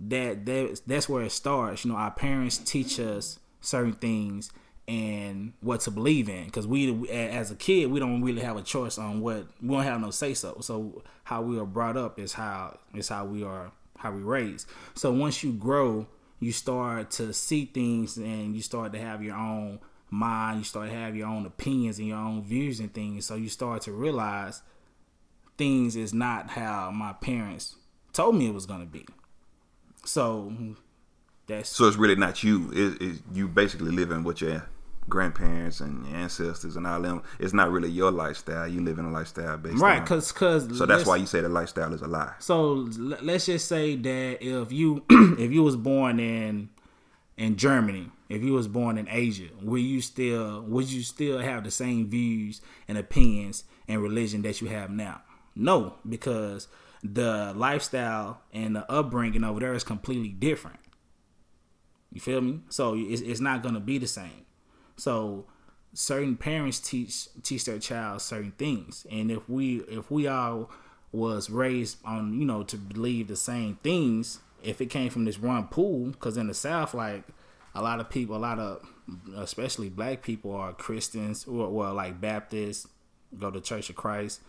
that that that's where it starts. You know, our parents teach us certain things and what to believe in because we as a kid we don't really have a choice on what we don't have no say so so how we are brought up is how is how we are how we raised so once you grow you start to see things and you start to have your own mind you start to have your own opinions and your own views and things so you start to realize things is not how my parents told me it was going to be so that's So it's really not you. It, it, you basically living with your grandparents and your ancestors and all them. It's not really your lifestyle. You live in a lifestyle based right because because so that's why you say the lifestyle is a lie. So l- let's just say that if you if you was born in in Germany, if you was born in Asia, will you still would you still have the same views and opinions and religion that you have now? No, because the lifestyle and the upbringing over there is completely different. You feel me? So it's, it's not gonna be the same. So certain parents teach teach their child certain things, and if we if we all was raised on you know to believe the same things, if it came from this one pool, because in the South, like a lot of people, a lot of especially black people are Christians or well like Baptists, go to Church of Christ.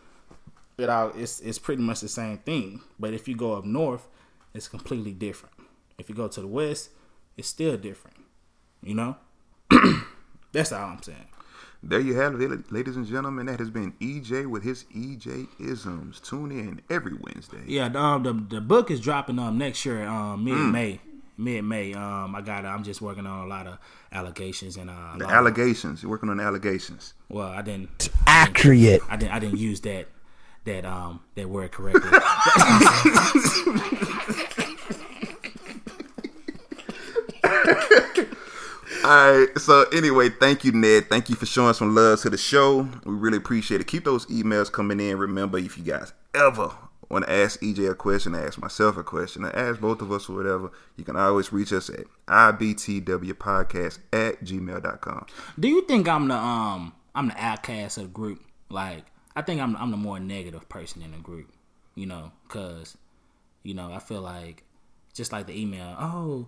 It all it's it's pretty much the same thing. But if you go up north, it's completely different. If you go to the west, it's still different. You know? That's all I'm saying. There you have it, ladies and gentlemen. That has been EJ with his EJ isms. Tune in every Wednesday. Yeah, the, um, the the book is dropping um next year, um mid Mm. May, mid May. Um, I got I'm just working on a lot of allegations and uh, The lot of- allegations. You're working on the allegations. well, I didn't, Accurate. I didn't, I didn't use that that um that word correctly. All right. So anyway, thank you, Ned. Thank you for showing some love to the show. We really appreciate it. Keep those emails coming in. Remember, if you guys ever want to ask EJ a question, ask myself a question, or ask both of us or whatever, you can always reach us at ibtwpodcast at gmail.com. Do you think I'm the um I'm the outcast of the group? Like I think I'm I'm the more negative person in the group, you know, cuz you know, I feel like just like the email, oh,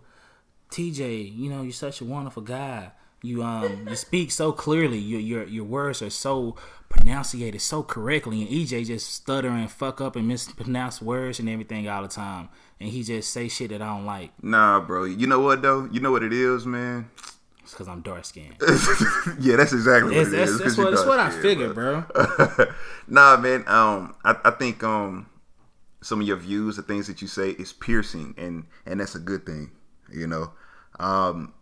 TJ, you know, you're such a wonderful guy. You um you speak so clearly. Your your your words are so pronunciated so correctly and EJ just stutter and fuck up and mispronounce words and everything all the time. And he just say shit that I don't like. Nah, bro. You know what though? You know what it is, man. It's cause I'm dark skinned. yeah, that's exactly what it that's, is. that's what, that's what I figured, bro. nah, man. Um, I, I think um, some of your views, the things that you say, is piercing, and and that's a good thing. You know, um,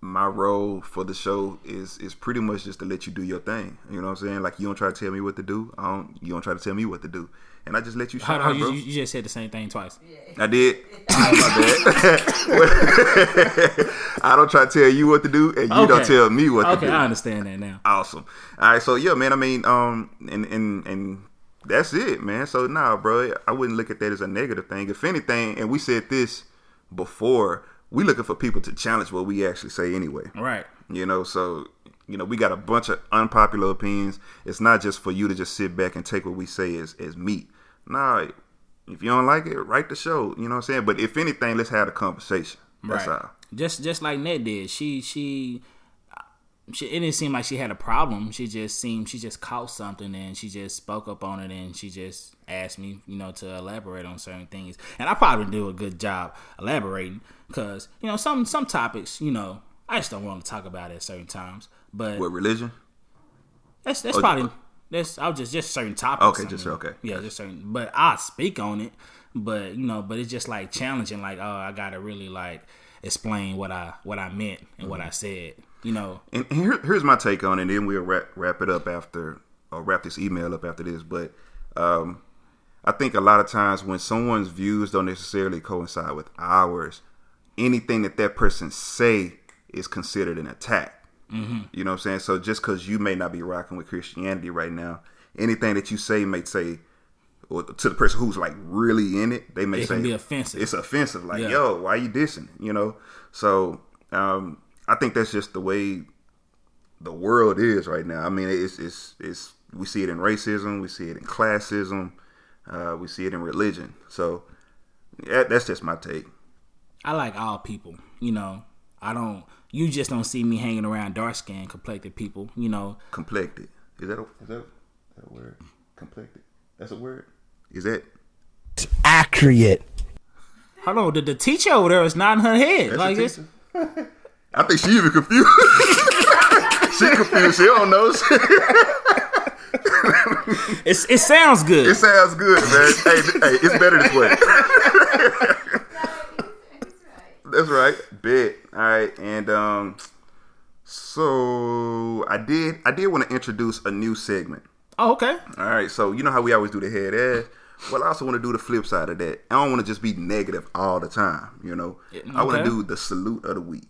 my role for the show is is pretty much just to let you do your thing. You know what I'm saying? Like you don't try to tell me what to do. I don't. You don't try to tell me what to do, and I just let you shine, Hold on, you, you just said the same thing twice. I did. Bad. I don't try to tell you what to do, and you don't tell me what to do. Okay. I understand that now. Awesome. All right, so yeah, man. I mean, um, and and and that's it, man. So nah, bro, I wouldn't look at that as a negative thing. If anything, and we said this before, we looking for people to challenge what we actually say anyway. Right. You know, so you know, we got a bunch of unpopular opinions. It's not just for you to just sit back and take what we say as as meat. Nah, if you don't like it, write the show. You know what I'm saying? But if anything, let's have a conversation. That's right. all. Just just like Ned did. She she she it didn't seem like she had a problem. She just seemed she just caught something and she just spoke up on it and she just asked me, you know, to elaborate on certain things. And I probably do a good job elaborating because you know some some topics, you know, I just don't want to talk about at certain times. But What religion? That's that's Oh, probably that's I was just just certain topics. Okay, I just- mean. okay. Yeah, just certain. But I speak on it. But you know, but it's just like challenging. Like, oh, I gotta really like explain what I what I meant and what I said. You know, And and here, here's my take on it, and then we'll wrap, wrap it up after, or wrap this email up after this. But um, I think a lot of times when someone's views don't necessarily coincide with ours, anything that that person say is considered an attack. Mm-hmm. You know what I'm saying? So just because you may not be rocking with Christianity right now, anything that you say may say, or to the person who's like really in it, they may It say can be offensive. It's offensive. Like, Yeah. yo, why you dissing? You know. So um, I think that's just the way the world is right now. I mean, it's it's it's we see it in racism, we see it in classism, uh, we see it in religion. So yeah, that's just my take. I like all people. You know, I don't. You just don't see me hanging around dark skinned complected people. You know, Complected is that a, is that, that a word? Complected. That's a word. Is that? Accurate. hold on. The, the teacher over there is nodding her head That's like this. I think she even confused. she confused. She don't know. It's, it sounds good. it sounds good, man. hey, hey, it's better this way. That's right. Bet. All right. And um so I did I did want to introduce a new segment. oh, okay. All right. So you know how we always do the head ass? Well, I also want to do the flip side of that. I don't want to just be negative all the time, you know. I want to do the salute of the week.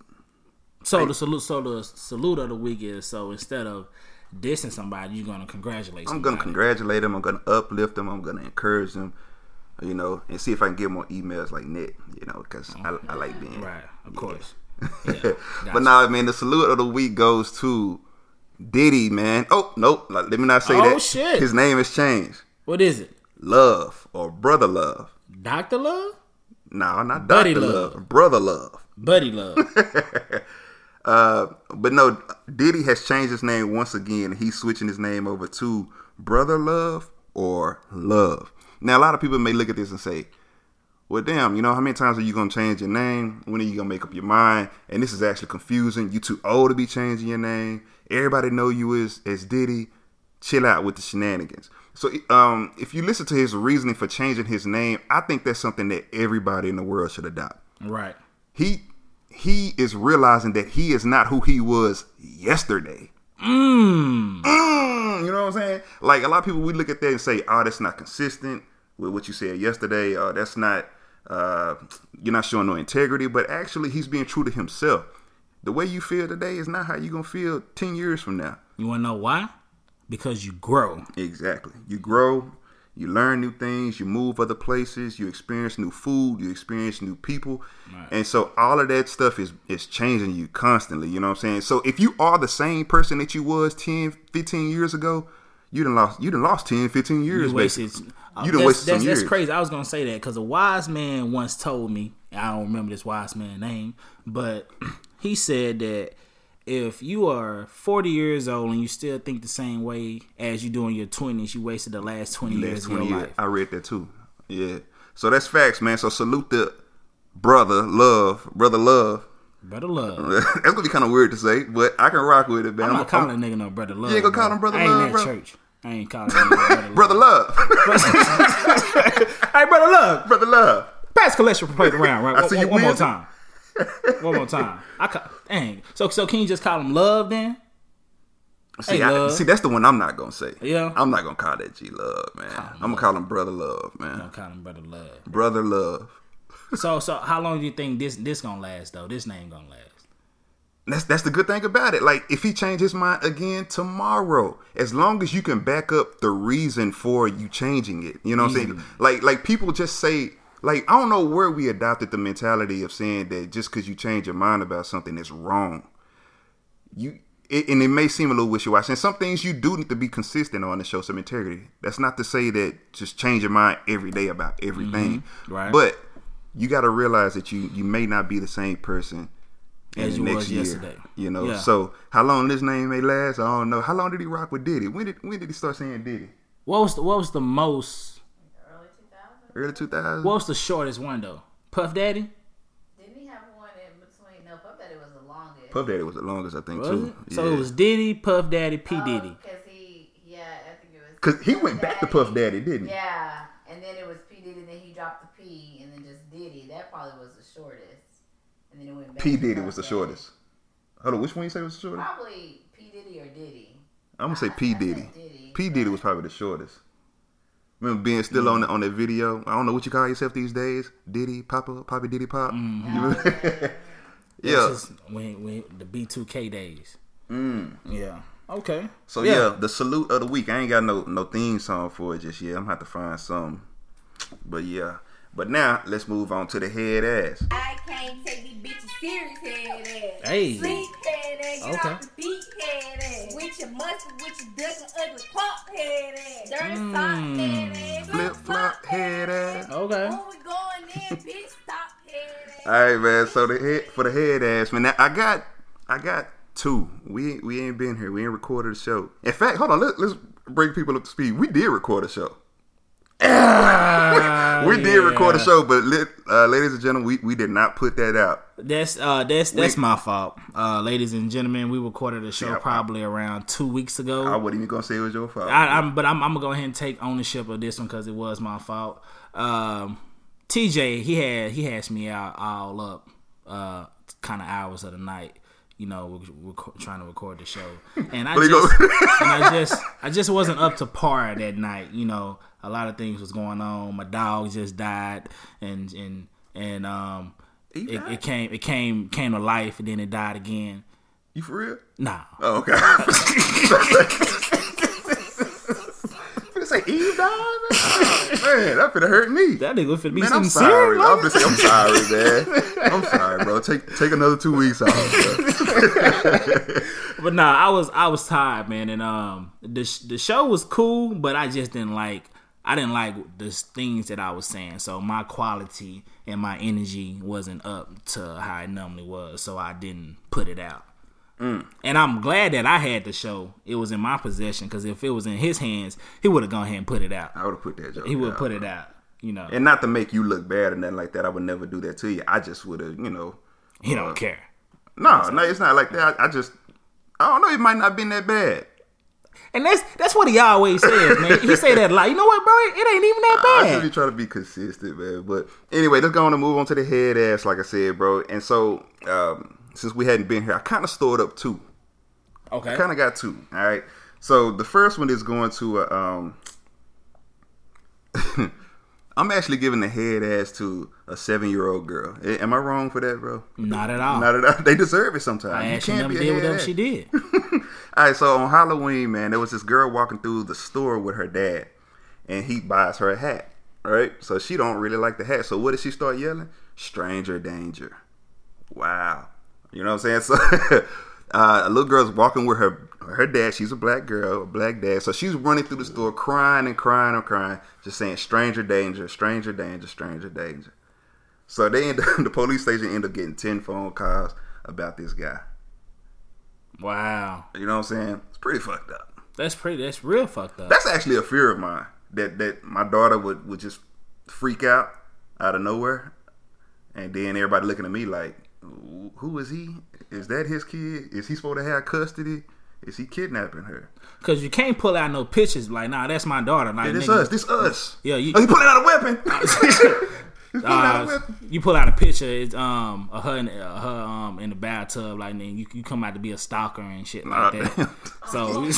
So the salute, so the salute of the week is so instead of dissing somebody, you're gonna congratulate. I'm gonna congratulate them. I'm gonna uplift them. I'm gonna encourage them. You know, and see if I can get more emails like Nick. You know, because I, I like being Right, of course. but now, man, the salute of the week goes to Diddy, man. Oh, nope. Let me not say Oh, that. shit. His name has changed. What is it? Love or Brother Love. Doctor Love, No, not Buddy Doctor Love. Love. Brother Love. Buddy Love. Uh, but no, Diddy has changed his name once again. He's switching his name over to Brother Love or Love. Now, a lot of people may look at this and say, Well, damn, you know how many times are you gonna change your name? When are you gonna make up your mind? And this is actually confusing. You too old to be changing your name. Everybody know you as as Diddy. Chill out with the shenanigans. So, um, if you listen to his reasoning for changing his name, I think that's something that everybody in the world should adopt. Right. He he is realizing that he is not who he was yesterday. Mm. Mm, you know what I'm saying? Like a lot of people, we look at that and say, "Oh, that's not consistent with what you said yesterday. Oh, that's not. Uh, you're not showing no integrity." But actually, he's being true to himself. The way you feel today is not how you're gonna feel ten years from now. You want to know why? Because you grow. Exactly. You grow, you learn new things, you move other places, you experience new food, you experience new people. And so all of that stuff is is changing you constantly, you know what I'm saying? So if you are the same person that you was 10, 15 years ago, you done lost you done lost 10, 15 years. You wasted. basically. uh, You done that's, wasted some that's, years. that's crazy. I was gonna say that because a wise man once told me. I don't remember this wise man name, but he said that if you are 40 years old and you still think the same way as you do in your 20s, you wasted the last 20 years Last of your years. life. I read that too. Yeah. So that's facts, man. So salute the brother love, brother love. Brother love. that's gonna be kind of weird to say, but I can rock with it, man. I'm not calling I'm- a nigga no brother love. ain't gonna call him brother I ain't love, bro? church. I ain't calling him brother love. brother love, hey, brother love. brother love. Pass collection plate around, right? I One, see you one more time. One more time. I ca- dang. So so can you just call him love then? See, Hey, I, love. see, that's the one I'm not gonna say. Yeah. I'm not gonna call that G Love, man. I'm gonna call him Brother Love, man. Don't call him brother love. Brother Love. So so how long do you think this this gonna last though? This name gonna last? That's that's the good thing about it. Like if he change his mind again tomorrow, as long as you can back up the reason for you changing it, you know what I'm saying? Mm. Like like people just say like I don't know where we adopted the mentality of saying that just because you change your mind about something is wrong. You it, and it may seem a little wishy washy. And some things you do need to be consistent on to show some integrity. That's not to say that just change your mind every day about everything. Mm-hmm. Right. But you got to realize that you you may not be the same person As you next year. yesterday. You know, Yeah. so how long this name may last, I don't know. How long did he rock with Diddy? When did when did he start saying Diddy? What was the, what was the most? Early 2000s? Early two thousand. What was the shortest one though? Puff Daddy. Didn't he have one in between? No, Puff Daddy was the longest. Puff Daddy was the longest, I think, Was too. it? So it was Diddy, Puff Daddy, P oh, Diddy. Because he, yeah, I think it was. because he went back to Puff Daddy, didn't he? Yeah, and then it was P Diddy, and then he dropped the P, and then just Diddy. That probably was the shortest. And then it went back. P to Diddy Puff was the Daddy. shortest. Hold on, which one you say was the shortest? Probably P Diddy or Diddy. I'm gonna say P. Diddy. Diddy. P Diddy was probably the shortest. Remember being still on the, on that video? I don't know what you call yourself these days. Diddy, Papa, Poppy Diddy Pop. You remember? yeah. This is when, when the B2K days. Mm. Yeah. Okay. So yeah. the salute of the week. I ain't got no no theme song for it just yet. I'm gonna have to find some. But yeah. But now let's move on to the head ass. I can't take these bitches serious head ass. Hey. Sleep head ass. Get Okay. off the beat head ass. With your mustard, with your duck and ugly pop head ass. Dirty Mm. sock head ass. Flip flop head ass. Okay. When we going in, bitch, stop head ass. All right, man. So the head for the head ass, man. Now, I got, I got two. We we ain't been here. We ain't recorded a show. In fact, hold on. Let, let's bring people up to speed. We did record a show. we did record a show, but uh, ladies and gentlemen, we, we did not put that out. That's uh that's that's We- my fault. Uh ladies and gentlemen, we recorded a show Yeah, probably around two weeks ago. I wasn't even gonna say it was your fault. I, I'm, but I'm, I'm gonna go ahead and take ownership of this one because it was my fault. Um, TJ, he had he hashed me out all up, uh, kind of hours of the night. You know, we're, we're trying to record the show, and I just, and I just, I just wasn't up to par that night. You know, a lot of things was going on. My dog just died, and and and um, it, it came, it came, came to life, and then it died again. you for real? Nah, Oh, okay. Finna say Eve died, man. man, that finna hurt me. that nigga finna be Man, I'm sorry. serious. I'm just I'm sorry, man. I'm sorry, bro. Take take another two weeks off. But nah, I was I was tired, man, and um, the the show was cool, but I just didn't like I didn't like the things that I was saying. So my quality and my energy wasn't up to how it normally was, so I didn't put it out. And I'm glad that I had the show. It was in my possession because if it was in his hands, he would have gone ahead and put it out. I would have put that joke. He would out, put it out. You know, And not to make you look bad or nothing like that. I would never do that to you. I just would have, you know. he uh, don't care. No, no, it's not like that. I, I just, I don't know. It might not been that bad. And that's that's what he always says, man. He say that a lot. You know what, bro? It ain't even that bad. I just be trying to be consistent, man. But anyway, let's go on and move on to the head ass, like I said, bro. And so, um, since we hadn't been here, I kind of stored up two. Okay. I kind of got two. All right. So the first one is going to, uh, um, I'm actually giving the head ass to a seven year old girl. Am I wrong for that, bro? Not at all. Not at all. They deserve it sometimes. I You can't never be a did head ass. she did. All right, so on Halloween, man, there was this girl walking through the store with her dad, and he buys her a hat. Right, so she don't really like the hat. So what did she start yelling? Stranger danger. Wow, you know what I'm saying? So uh, a little girl's walking with her her dad. She's a black girl, a black dad. So she's running through the store, crying and crying and crying, just saying stranger danger, stranger danger, stranger danger. So they end the police station end up getting ten phone calls about this guy. Wow. You know what I'm saying? It's pretty fucked up. That's pretty. That's real fucked up. That's actually a fear of mine. That that my daughter would, would just freak out out of nowhere, and then everybody looking at me like, "Who is he? Is that his kid? Is he supposed to have custody? Is he kidnapping her? Cause you can't pull out no pictures like, nah, that's my daughter. Like, Yeah, this nigga, us. This us. Yeah, you- oh, he pulling out a weapon. He's pulling uh, you pull out a picture, it's um of her in, uh, her um in the bathtub, like then you you come out to be a stalker and shit like Nah, that. So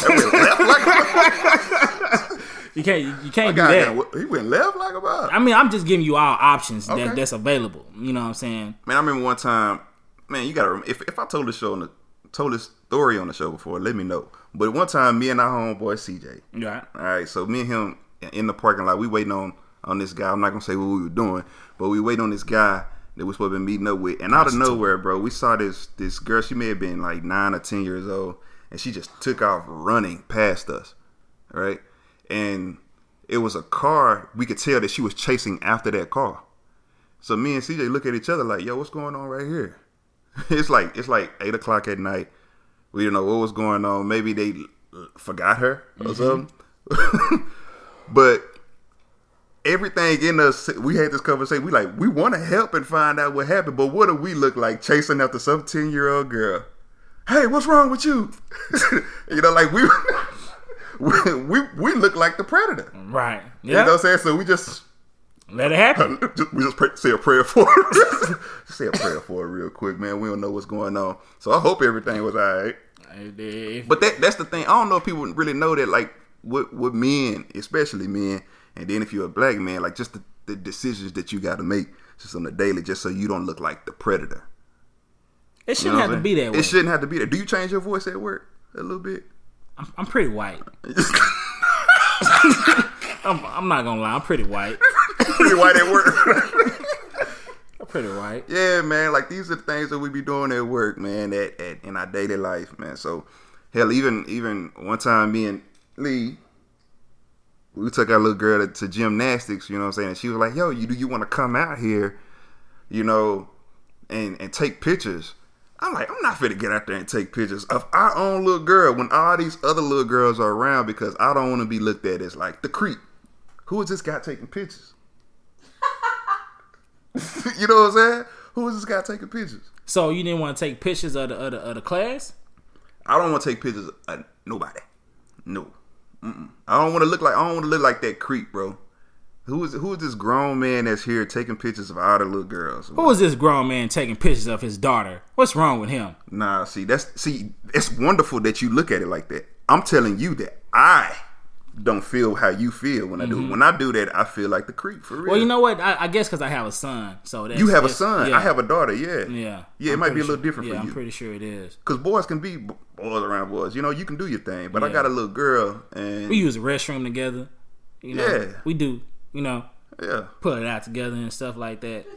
you can't you can't do that. damn, he went left like a bop. I mean, I'm just giving you all options Okay. that, that's available. You know what I'm saying? Man, I remember one time. Man, you gotta. If if I told the show on the told this story on the show before, let me know. But one time, me and our homeboy CJ. Right. All right, so me and him in the parking lot, we waiting on on this guy. I'm not gonna say what we were doing, but we waiting on this guy that we supposed to be meeting up with. And out of nowhere, bro, we saw this this girl. She may have been like nine or ten years old, and she just took off running past us. Right, and it was a car. We could tell that she was chasing after that car. So me and CJ look at each other like, "Yo, what's going on right here?" it's like it's like eight o'clock at night. We don't know what was going on. Maybe they forgot her or mm-hmm. something. but everything in us, we had this conversation. We like we want to help and find out what happened, but what do we look like chasing after some ten year old girl? Hey, what's wrong with you? you know, like we we we, we look like the predator. Right. You Yeah. know what I'm saying? So we just Let it happen. just, we just pray, say a prayer for just say a prayer for her real quick, man. We don't know what's going on. So I hope everything was all right. But that that's the thing. I don't know if people really know that, like, with, with men, especially men, and then if you're a black man, like, just the, the decisions that you got to make just on the daily, just so you don't look like the predator. it shouldn't know have to be that way. It shouldn't have to be that. Do you change your voice at work a little bit? I'm, I'm pretty white. I'm, I'm not gonna lie. I'm pretty white. Pretty white at work. I'm pretty white. Yeah, man. Like these are the things that we be doing at work, man. At, at in our daily life, man. So hell, even even one time, me and Lee, we took our little girl to, to gymnastics. You know what I'm saying? And she was like, "Yo, you do you want to come out here, you know, and and take pictures?" I'm like, I'm not fit to get out there and take pictures of our own little girl when all these other little girls are around because I don't want to be looked at as like the creep. Who is this guy taking pictures? you know what I'm saying? Who is this guy taking pictures? So you didn't want to take pictures of the of the, of the class? I don't want to take pictures of nobody. No, Mm-mm. I don't want to look like I don't want to look like that creep, bro. Who is who is this grown man that's here taking pictures of all the little girls? Who is this grown man taking pictures of his daughter? What's wrong with him? Nah, see that's see it's wonderful that you look at it like that. I'm telling you that I don't feel how you feel when I do. it. When I do that, I feel like the creep for real. Mm-hmm. Well, you know what? I, I guess because I have a son, so that's, you have a son. yeah. I have a daughter. Yeah, Yeah, yeah. It I'm might be a little sure- different Yeah, for you. I'm pretty sure it is. Cause boys can be boys around boys. You know, you can do your thing. But I got a little girl, and We use a restroom together. You know, Yeah. we do. You know, yeah, put it out together and stuff like that.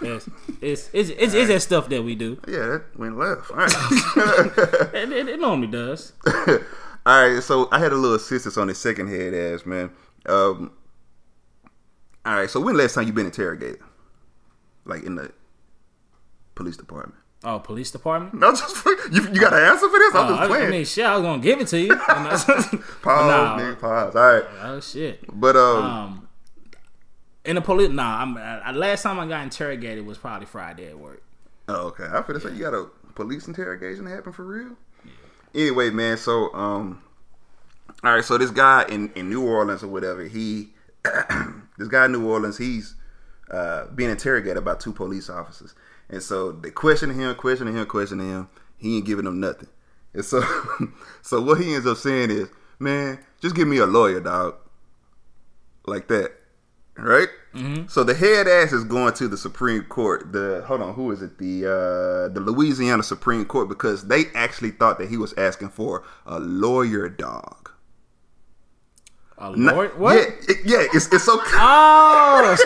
It's it's it's, it's, it's that stuff that we do. yeah, that went left. All right. It, it, it normally does. All right, so I had a little assistance on the second head ass man. Um, all right, so when last time you been interrogated, like in the police department? Oh, police department. No, just you. You got an answer for this? I'm Oh, just playing. I mean, shit, I was gonna give it to you. pause, Nah. nigga, pause. All right, Oh shit. but um, Um, And the police, nah. I'm, I, last time I got interrogated was probably Friday at work. Oh, okay. I feel say you got a police interrogation happen for real. Anyway, man. So, um, all right. So this guy in in New Orleans or whatever, he, this guy in New Orleans, he's uh, being interrogated by two police officers, and so they questioning him, questioning him, questioning him. He ain't giving them nothing, and so, so what he ends up saying is, "Man, just give me a lawyer, dog." Like that, right? So the head ass is going to the Supreme Court. The hold on, who is it? The uh, the Louisiana Supreme Court because they actually thought that he was asking for a lawyer dog. A Not- lawyer? What? Yeah, it- yeah. It's it's so Oh,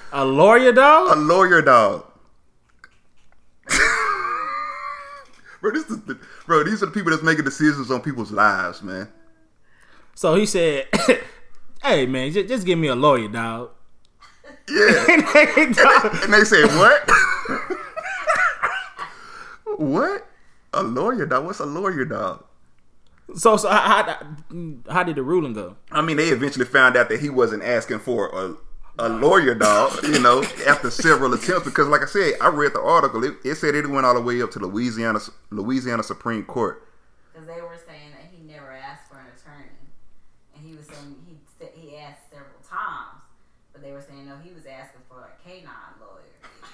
a lawyer dog. a lawyer dog. bro, this is the, bro. These are the people that's making decisions on people's lives, man. So he said, "Hey man, just, just give me a lawyer, dog." Yeah. and they say what? what? A lawyer dog? What's a lawyer dog? so so how, how how did the ruling go? I mean, they eventually found out that he wasn't asking for a a lawyer dog, you know, after several attempts. Because, like I said, I read the article. It, it said it went all the way up to Louisiana Louisiana Supreme Court. Because they were saying that he never asked for an attorney, and he was saying he said he asked several times, but they were saying no, he was asking for a canine lawyer.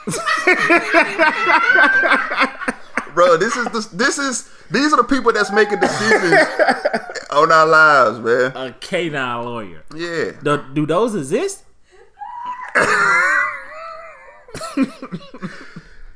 Bro, this is the, this is these are the people that's making decisions on our lives, man. A canine lawyer. Yeah. Do, do those exist?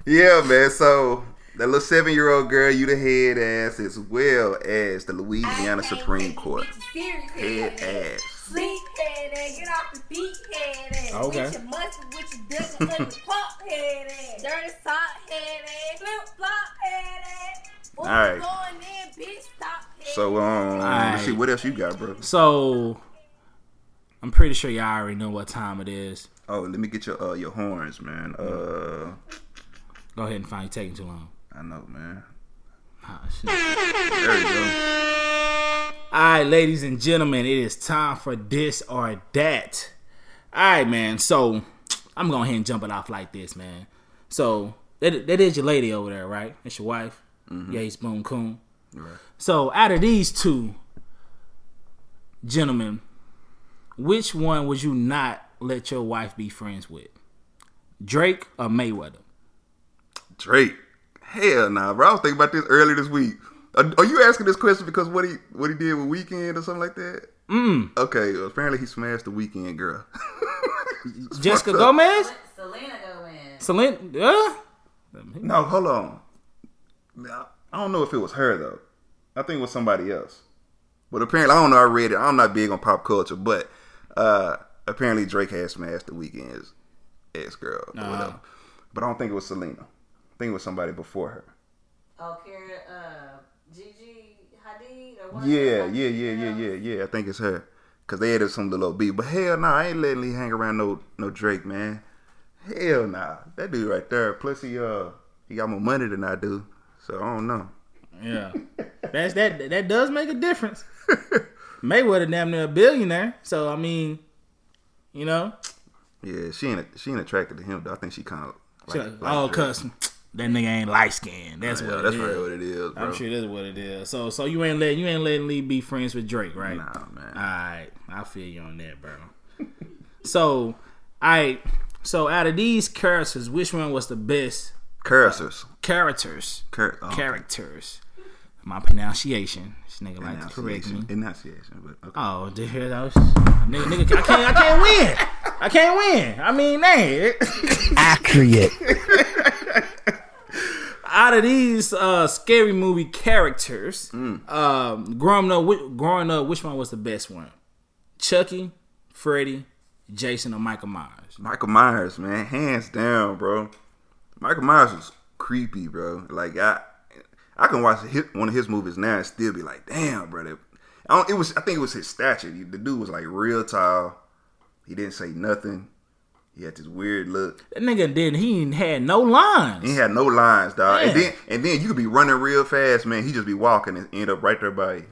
Yeah, man. So that little seven year old girl, you the head ass, as well as the Louisiana Supreme Court. Serious Head ass. Sleep head ass, get off the beat head ass. Okay. With your mustard, with your duck, ugly pop head ass. Dirty sock head ass, flip flop head ass. What's Alright. going in, bitch? Stop head So um, let's see what else you got, bro. So I'm pretty sure y'all already know what time it is. Oh, let me get your uh your horns, man. Uh, Go ahead and find you taking too long. I know, man. Ah. There go. All right, ladies and gentlemen, it is time for this or that. All right, man. So I'm going ahead and jump it off like this, man. So that, that is your lady over there, right? That's your wife, Yates Boom Coon. So out of these two gentlemen, which one would you not let your wife be friends with? Drake or Mayweather? Drake. Hell nah, bro. I was thinking about this earlier this week. Are, are you asking this question because what he what he did with Weeknd or something like that? Mm. Okay. well, apparently he smashed the Weeknd girl. Jessica. Gomez? Selena Gomez. Selena. Uh? No, hold on. I don't know if it was her though. I think it was somebody else. But apparently, I don't know. I read it. I'm not big on pop culture, but uh apparently Drake has smashed the Weeknd's ex girl or Nah. But I don't think it was Selena. I think it was somebody before her. Oh, Kara, uh, Gigi Hadid or one of Yeah, those yeah, yeah, yeah, girls? yeah, yeah. I think it's her. Cause they added some little B. But hell nah, I ain't letting Lee hang around no no Drake, man. Hell nah. That dude right there. Plus he uh he got more money than I do. So I don't know. Yeah, that's that. That does make a difference. Mayweather damn near a billionaire, so I mean, you know, Yeah, she ain't she ain't attracted to him though. I think she kinda she like, like, like oh, Drake. cause that nigga ain't light skinned. That's Yeah, what. that's it probably is. what it is, bro. I'm sure that's what it is. So, so you ain't letting you ain't letting Lee be friends with Drake, right? Nah, man. All right, I feel you on that, bro. so, I so out of these characters, which one was the best Cursors. characters? Cur- oh, Characters. My pronunciation. This nigga like to correct me. Enunciation. Enunciation, but okay. Oh, did you hear those? Nigga, nigga, I can't, I can't win. I can't win. I mean, man, Accurate. Out of these uh, scary movie characters, um, growing up, growing up, which one was the best one? Chucky, Freddy, Jason, or Michael Myers? Michael Myers, man, hands down, bro. Michael Myers was creepy, bro. Like I, I can watch his, one of his movies now and still be like, damn, bro. That, I don't, it was, I think it was his stature. The dude was like real tall. He didn't say nothing. He had this weird look. That nigga didn't. He had no lines. He had no lines, dog. And then, and then you could be running real fast, man. He just be walking and end up right there by you.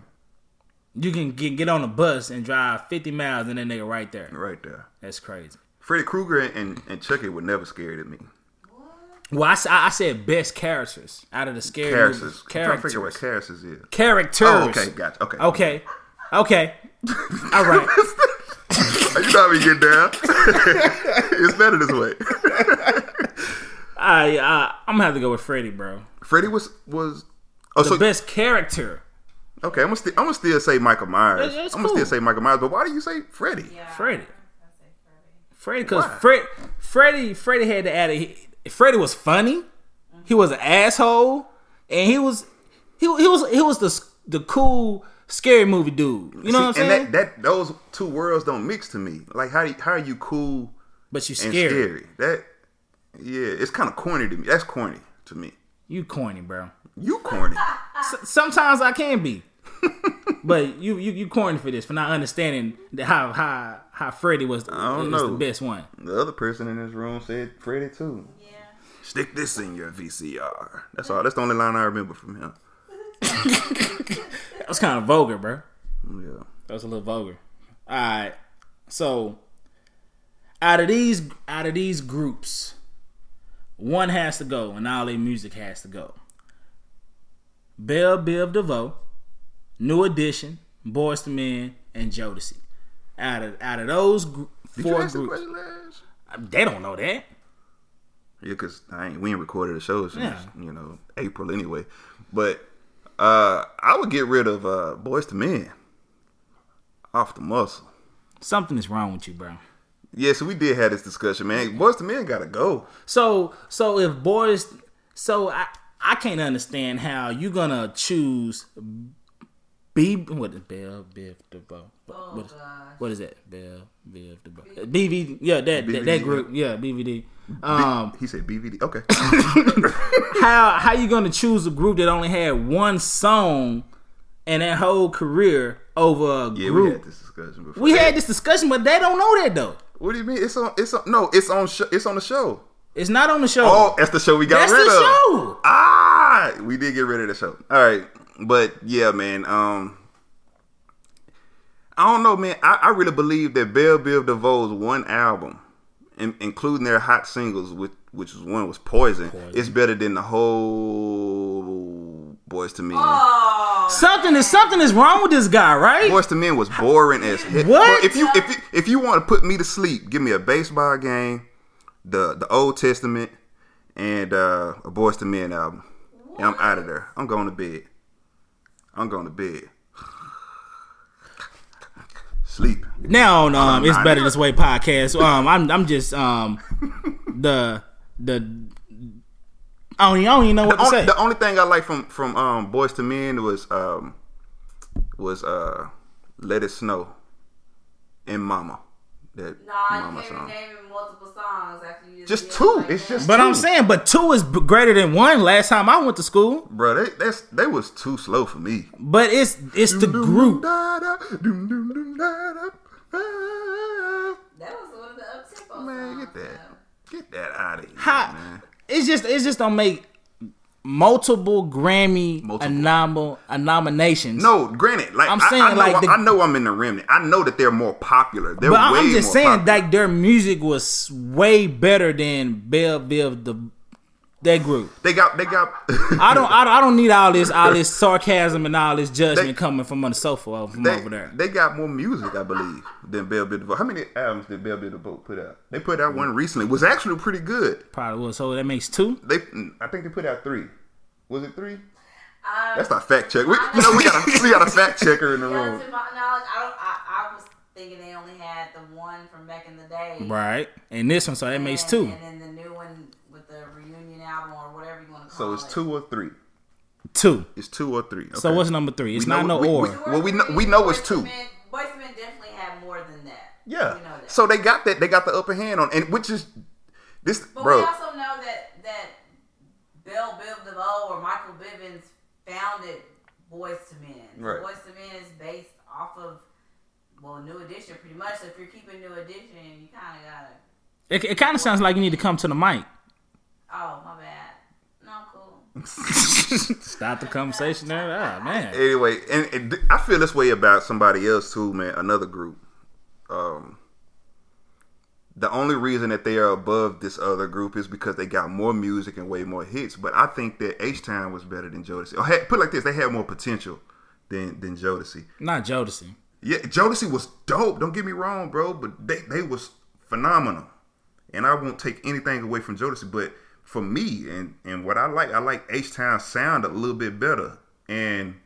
You can get get on a bus and drive 50 miles and then nigga right there. Right there. That's crazy. Freddy Krueger and, and Chucky were never scared of me. Well, I said best characters out of the scary Characters. movies. I'm trying to figure what Characters. characters is. Characters. Oh, okay, gotcha. Okay. Okay. Okay. All right. You know how we get down. it's better this way. I uh, I'm gonna have to go with Freddy, bro. Freddy was was oh The so best character. okay. I'm gonna still I'm gonna still say Michael Myers. That's- that's I'm gonna still say Michael Myers. But why do you say Freddy? Yeah. Freddy. I say Freddy. Freddie, because Why? Fred, Freddie, Freddie had to add a. Freddie was funny. He was an asshole, and he was, he, he was, he was the the cool scary movie dude. You know what I'm saying? and that, that those two worlds don't mix to me. Like how you- how are you cool but you and scary. scary? That yeah, it's kind of corny to me. That's corny to me. You corny, bro. You corny. S- sometimes I can be, but you, you you corny for this for not understanding how how how Freddy was, I don't know the best one. the other person in this room said Freddy too. Yeah. Stick this in your VCR. That's all. That's the only line I remember from him. That was kind of vulgar, bro. Yeah. That was a little vulgar. All right. So out of these out of these groups, one has to go, and all their music has to go. Bell Biv DeVoe, New Edition, Boyz II Men, and Jodeci. Out of out of those gr- Did you four ask the groups, question they don't know that. Yeah, cause I ain't we ain't recorded a show since Yeah. you know April anyway. But uh I would get rid of uh Boyz II Men off the muscle. Something is wrong with you, bro. Yeah, so we did have this discussion, man. Boyz II Men gotta go. So so if boys so I I can't understand how you're gonna choose B what is Bell Biv DeVoe? What, Oh, what, is, gosh. what is that? Bell Biv DeVoe. BVD yeah that, that BVD, that group yeah BVD. Um He said BVD. Okay. how how you gonna choose a group that only had one song and that whole career over a group? yeah, we group? had this discussion before. we had this discussion, but they don't know that though. What do you mean? It's on. It's on. No, it's on. Sh- it's on the show. It's not on the show. Oh, that's the show we got That's rid the of. show. Ah, we did get rid of the show. All right, but yeah, man. Um, I don't know, man. I, I really believe that Bell Biv DeVoe's one album, in, including their hot singles, which which was one was Poison, It's better than the whole Boyz II Men. Oh. Something is something is wrong with this guy, right? Boyz II Men was boring as hell. What? Bro, If you if you, if you want to put me to sleep, give me a baseball game, the the Old Testament, and uh, a Boyz II Men album, and I'm out of there. I'm going to bed. I'm going to bed. Sleep. Now on um, it's better this way podcast. Um, I'm I'm just um the the I don't, I don't even know what The to only, say. the only thing I like from from um, Boyz II Men was um was uh Let It Snow and Mama. That Nah, Mama you can't song. be naming multiple songs after you Just did two. like It's that. just But I'm saying, but two is greater than one. Last time I went to school, Bro, they that's they was too slow for me. but it's it's the group. That was one of the up tempo get that, get that out of here, How, man. it's just it's just don't make multiple Grammy Multiple. anom- nominations. No, granted, like I'm saying, I, know, like, the- I know I'm in the remnant. I know that they're more popular. They're but I- I'm just saying popular. like their music was way better than Bell Biv the that group. they got they got. I don't, I don't, I don't need all this, all this sarcasm and all this judgment They- coming from on the sofa from They, over there. they got more music, I believe, than Bell Biv DeVoe. How many albums did Bell Biv DeVoe put out? They put out one recently. Was actually pretty good. Probably was. So that makes two. They, I think they put out three. Was it three? Um, That's not fact check. We, you know, we got a we got a fact checker in the yeah, room. to my knowledge, I don't. I, I was thinking they only had the one from back in the day, Right. And this one, so that makes two. and then the new one with the reunion album or whatever you want to call So it's two or three. Two. It's two or three. So what's number three? It's We not know- no we- or. we- Well, we know- we know it's two. Men- Boyz Men definitely had more than that. Yeah. We know that. So they got that. They got the upper hand on, and which is this, But bro. we also know that that Bill Biv DeVoe or Michael Bivins founded Boyz II Men. So Right. Boyz II Men is based off of well, New Edition pretty much. So if you're keeping New Edition, you kind of gotta. It, it kind of sounds like you need to come to the mic. Oh my bad. No, I'm cool. Stop the conversation there. Ah, man. Anyway, and, and I feel this way about somebody else too, man. Another group. Um, the only reason that they are above this other group is because they got more music and way more hits. But I think that H Town was better than Jodeci. Or had, put it like this, they had more potential than than Jodeci. Not Jodeci. Yeah, Jodeci was dope. Don't get me wrong, bro, but they they was phenomenal. And I won't take anything away from Jodeci, but for me and and what I like, I like H Town sound a little bit better. And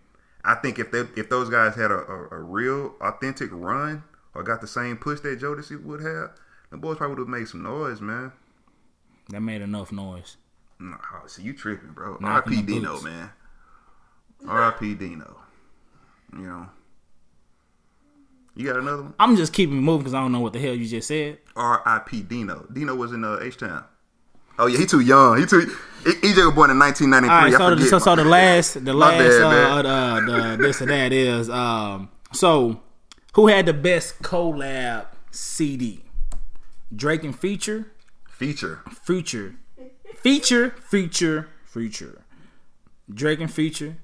I think if they if those guys had a, a, a real authentic run or got the same push that Jodeci would have, the boys probably would have made some noise, man. That made enough noise. No, see you tripping, bro. R.I.P. Dino, boots. man. R.I.P. Dino. You know. You got another one? I'm just keeping moving because I don't know what the hell you just said. R.I.P. Dino. Dino was in uh, H Town. Oh yeah, he too young. He too. EJ was born in 1993. All right, I so the, forget. so, so the last, the last, bad, uh, man. uh, the, this and that is, um, so who had the best collab CD? Drake and Feature, feature. Feature. Feature, Feature, Feature. Drake and Feature,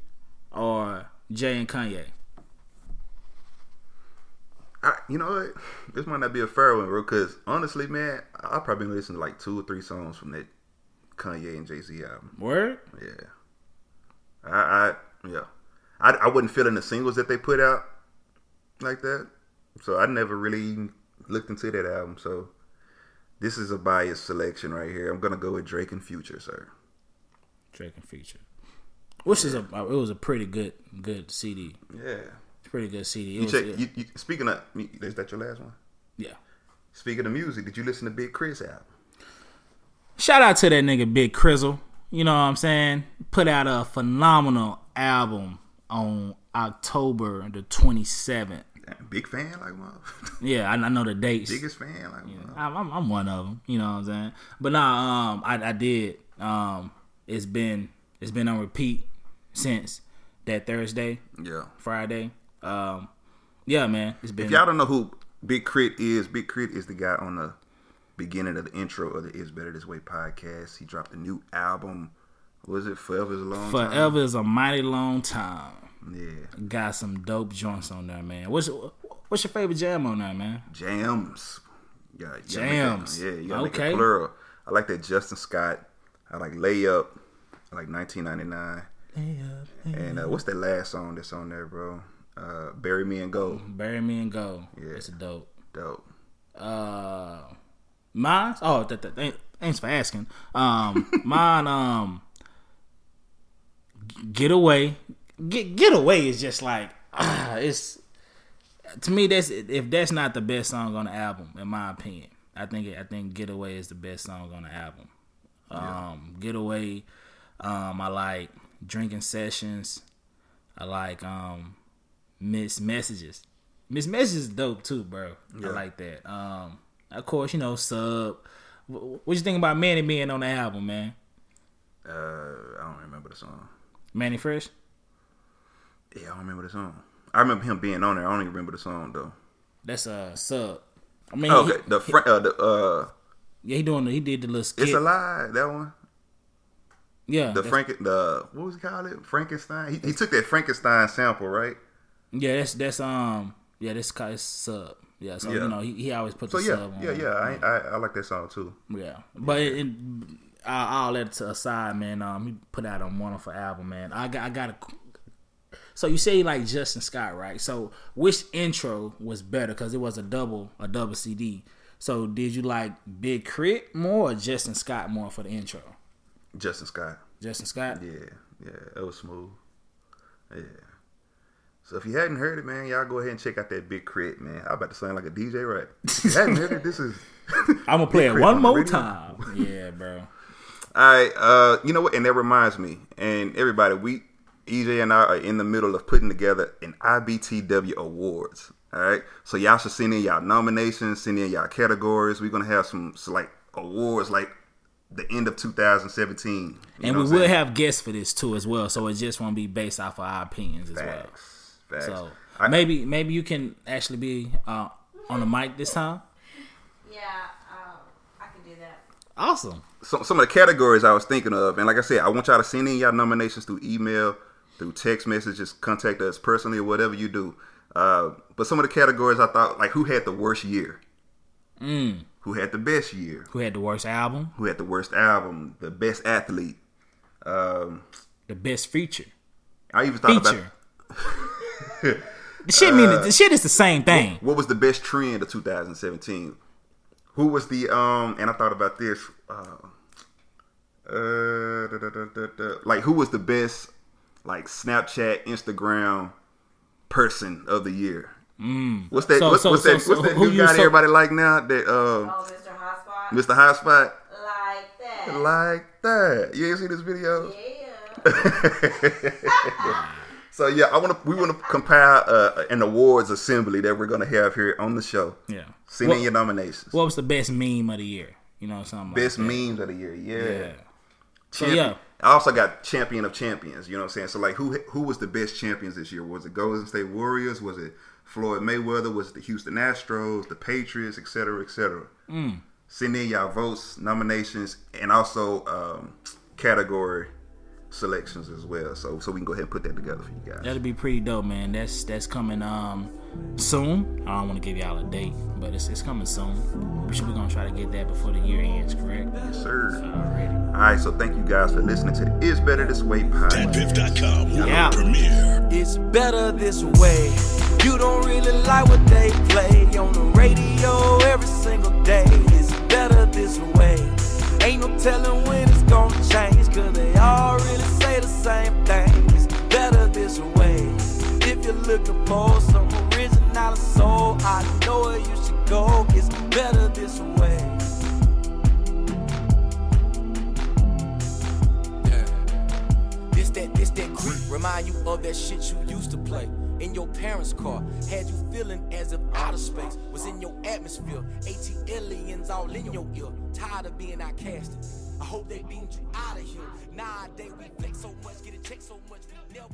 or Jay and Kanye? I, you know what? This might not be a fair one, bro. Because honestly, man, I'll probably listen to like two or three songs from that Kanye and Jay Z album. Word? Yeah. I, I yeah. I, I wasn't feeling the singles that they put out like that. So I never really looked into that album. So this is a biased selection right here. I'm gonna go with Drake and Future, sir. Drake and Future, which is a, it was a pretty good, good CD. Yeah. Pretty good CD. It You was, check. yeah. You, you, speaking of, is that your last one? yeah. Speaking of music, did you listen to Big Chris album? Shout out to that nigga Big Crizzle. You know what I'm saying? Put out a phenomenal album on October the 27th. Big fan, like mother. Yeah, I, I know the dates. Biggest fan, like. I'm, I'm, I'm one of them. You know what I'm saying? But nah, um, I, I did. Um, it's been it's been on repeat since that Thursday, Yeah. Friday. Um, yeah, man, it's been. If y'all don't know who Big K.R.I.T. is, Big K.R.I.T. is the guy on the beginning of the intro of the Is Better This Way podcast. He dropped a new album. Was it Forever's a Long Time? Forever is a mighty long time. Yeah. Got some dope joints on there, man. What's what's your favorite jam on there, man? Jams. Yeah, you gotta make that- Jams. yeah, you gotta Okay. plural. I like that Justin Scott. I like Layup. I like 1999. And uh, what's that last song that's on there, bro? Uh, Bury Me in Gold. Bury me and go. Yeah. It's dope. Dope. Uh, mine. Oh, th- th- th- thanks for asking. Um, mine. Um, get away. Get get away is just like ah, it's to me. That's if that's not the best song on the album, in my opinion. I think I think Get Away is the best song on the album. Um, Get Away. Um, I like Drinking Sessions. I like um, Mixed Messages. Mixed Messages is dope too, bro. I like that. Um, of course, you know Sub. What you think about Mannie being on the album, man? Uh, I don't remember the song. Mannie Fresh. Yeah, I don't remember the song. I remember him being on there. I don't even remember the song though. That's a uh, Sub. I mean, Okay, he, the fr- uh, the uh, yeah, he doing. The, he did the little skit. it's a lie. That one. Yeah, The Frank, the what was he called? It Frankenstein. He, he took that Frankenstein sample, right? Yeah, that's that's um. Yeah, this guy is Sub. Yeah, so Yeah. you know he, he always puts So the yeah, sub on. yeah, yeah. I, I I like that song too. Yeah, but it, it, I, I'll let it to aside, man. Um, he put out a wonderful album, man. I got, I got a. So you say like Justin Scott, right? So which intro was better? Because it was a double, a double CD. So did you like Big K.R.I.T. more or Justin Scott more for the intro? Justin Scott. Justin Scott. Yeah, yeah, it was smooth. Yeah. So if you hadn't heard it, man, y'all go ahead and check out that Big K.R.I.T., man. I'm about to sound like a DJ, right? If you hadn't heard it, this is. I'm gonna play it one on more radio. time. Yeah, bro. All right, uh, you know what? And that reminds me, and everybody, we EJ and I are in the middle of putting together an IBTW awards. All right, so y'all should send in y'all nominations, send in y'all categories. We're gonna have some like awards like the end of 2017. And we will have guests for this too as well. So it just won't be based off of our opinions as well. Facts. Facts. So I- maybe maybe you can actually be uh, on the mic this time. Yeah, um, I can do that. Awesome. some, some of the categories I was thinking of, and like I said, I want y'all to send in y'all nominations through email, through text messages, contact us personally or whatever you do. Uh, but some of the categories I thought, like who had the worst year, Mm. who had the best year, Who had the worst album? who had the worst album, the best athlete. Um, The best feature. I even thought Feature. about The shit mean the shit is the same thing. what was the best trend of 2017. Who was the um? And I thought about this. Uh, uh, da, da, da, da, da. like who was the best like Snapchat, Instagram person of the year? Mm. What's that? So- what's, so- what's so- that? so what's that who new you- guy so- everybody like now? That uh, Oh, Mr. Hotspot. Mr. High Spot. Like that. Like that. You ain't seen this video? Yeah. So yeah, I want to. We want to compile uh, an awards assembly that we're gonna have here on the show. Yeah. Send What- in your nominations. What was the best meme of the year? You know, something like Best memes of the year. Yeah. Yeah. So, yeah. I also got champion of champions. You know what I'm saying? So like, who who was the best champions this year? Was it Golden State Warriors? Was it Floyd Mayweather? Was it the Houston Astros? The Patriots? Et cetera, et cetera. Mm. Send in y'all votes, nominations, and also um, category selections as well. So so we can go ahead and put that together for you guys. That'll be pretty dope, man. That's that's coming um soon. I don't want to give y'all a date, but it's, it's coming soon. We should, we're gonna try to get that before the year ends, correct? Yes, sir. Already. All right, so thank you guys for listening to the Is Better This Way podcast. Yeah. premiere. It's better this way. You don't really like what they play on the radio every single day. It's better this way. Ain't no telling when it's gonna change, cause they all really say the same thing. It's better this way. If you're looking for some original soul, I know where you should go. It's better this way. This that, this that creep. Remind you of that shit you used to play. In your parents' car, had you feeling as if outer space was in your atmosphere. AT aliens all in your ear. Tired of being outcasted. I hope they beamed you out of here. Nowadays we flex so much, get a check so much, we never.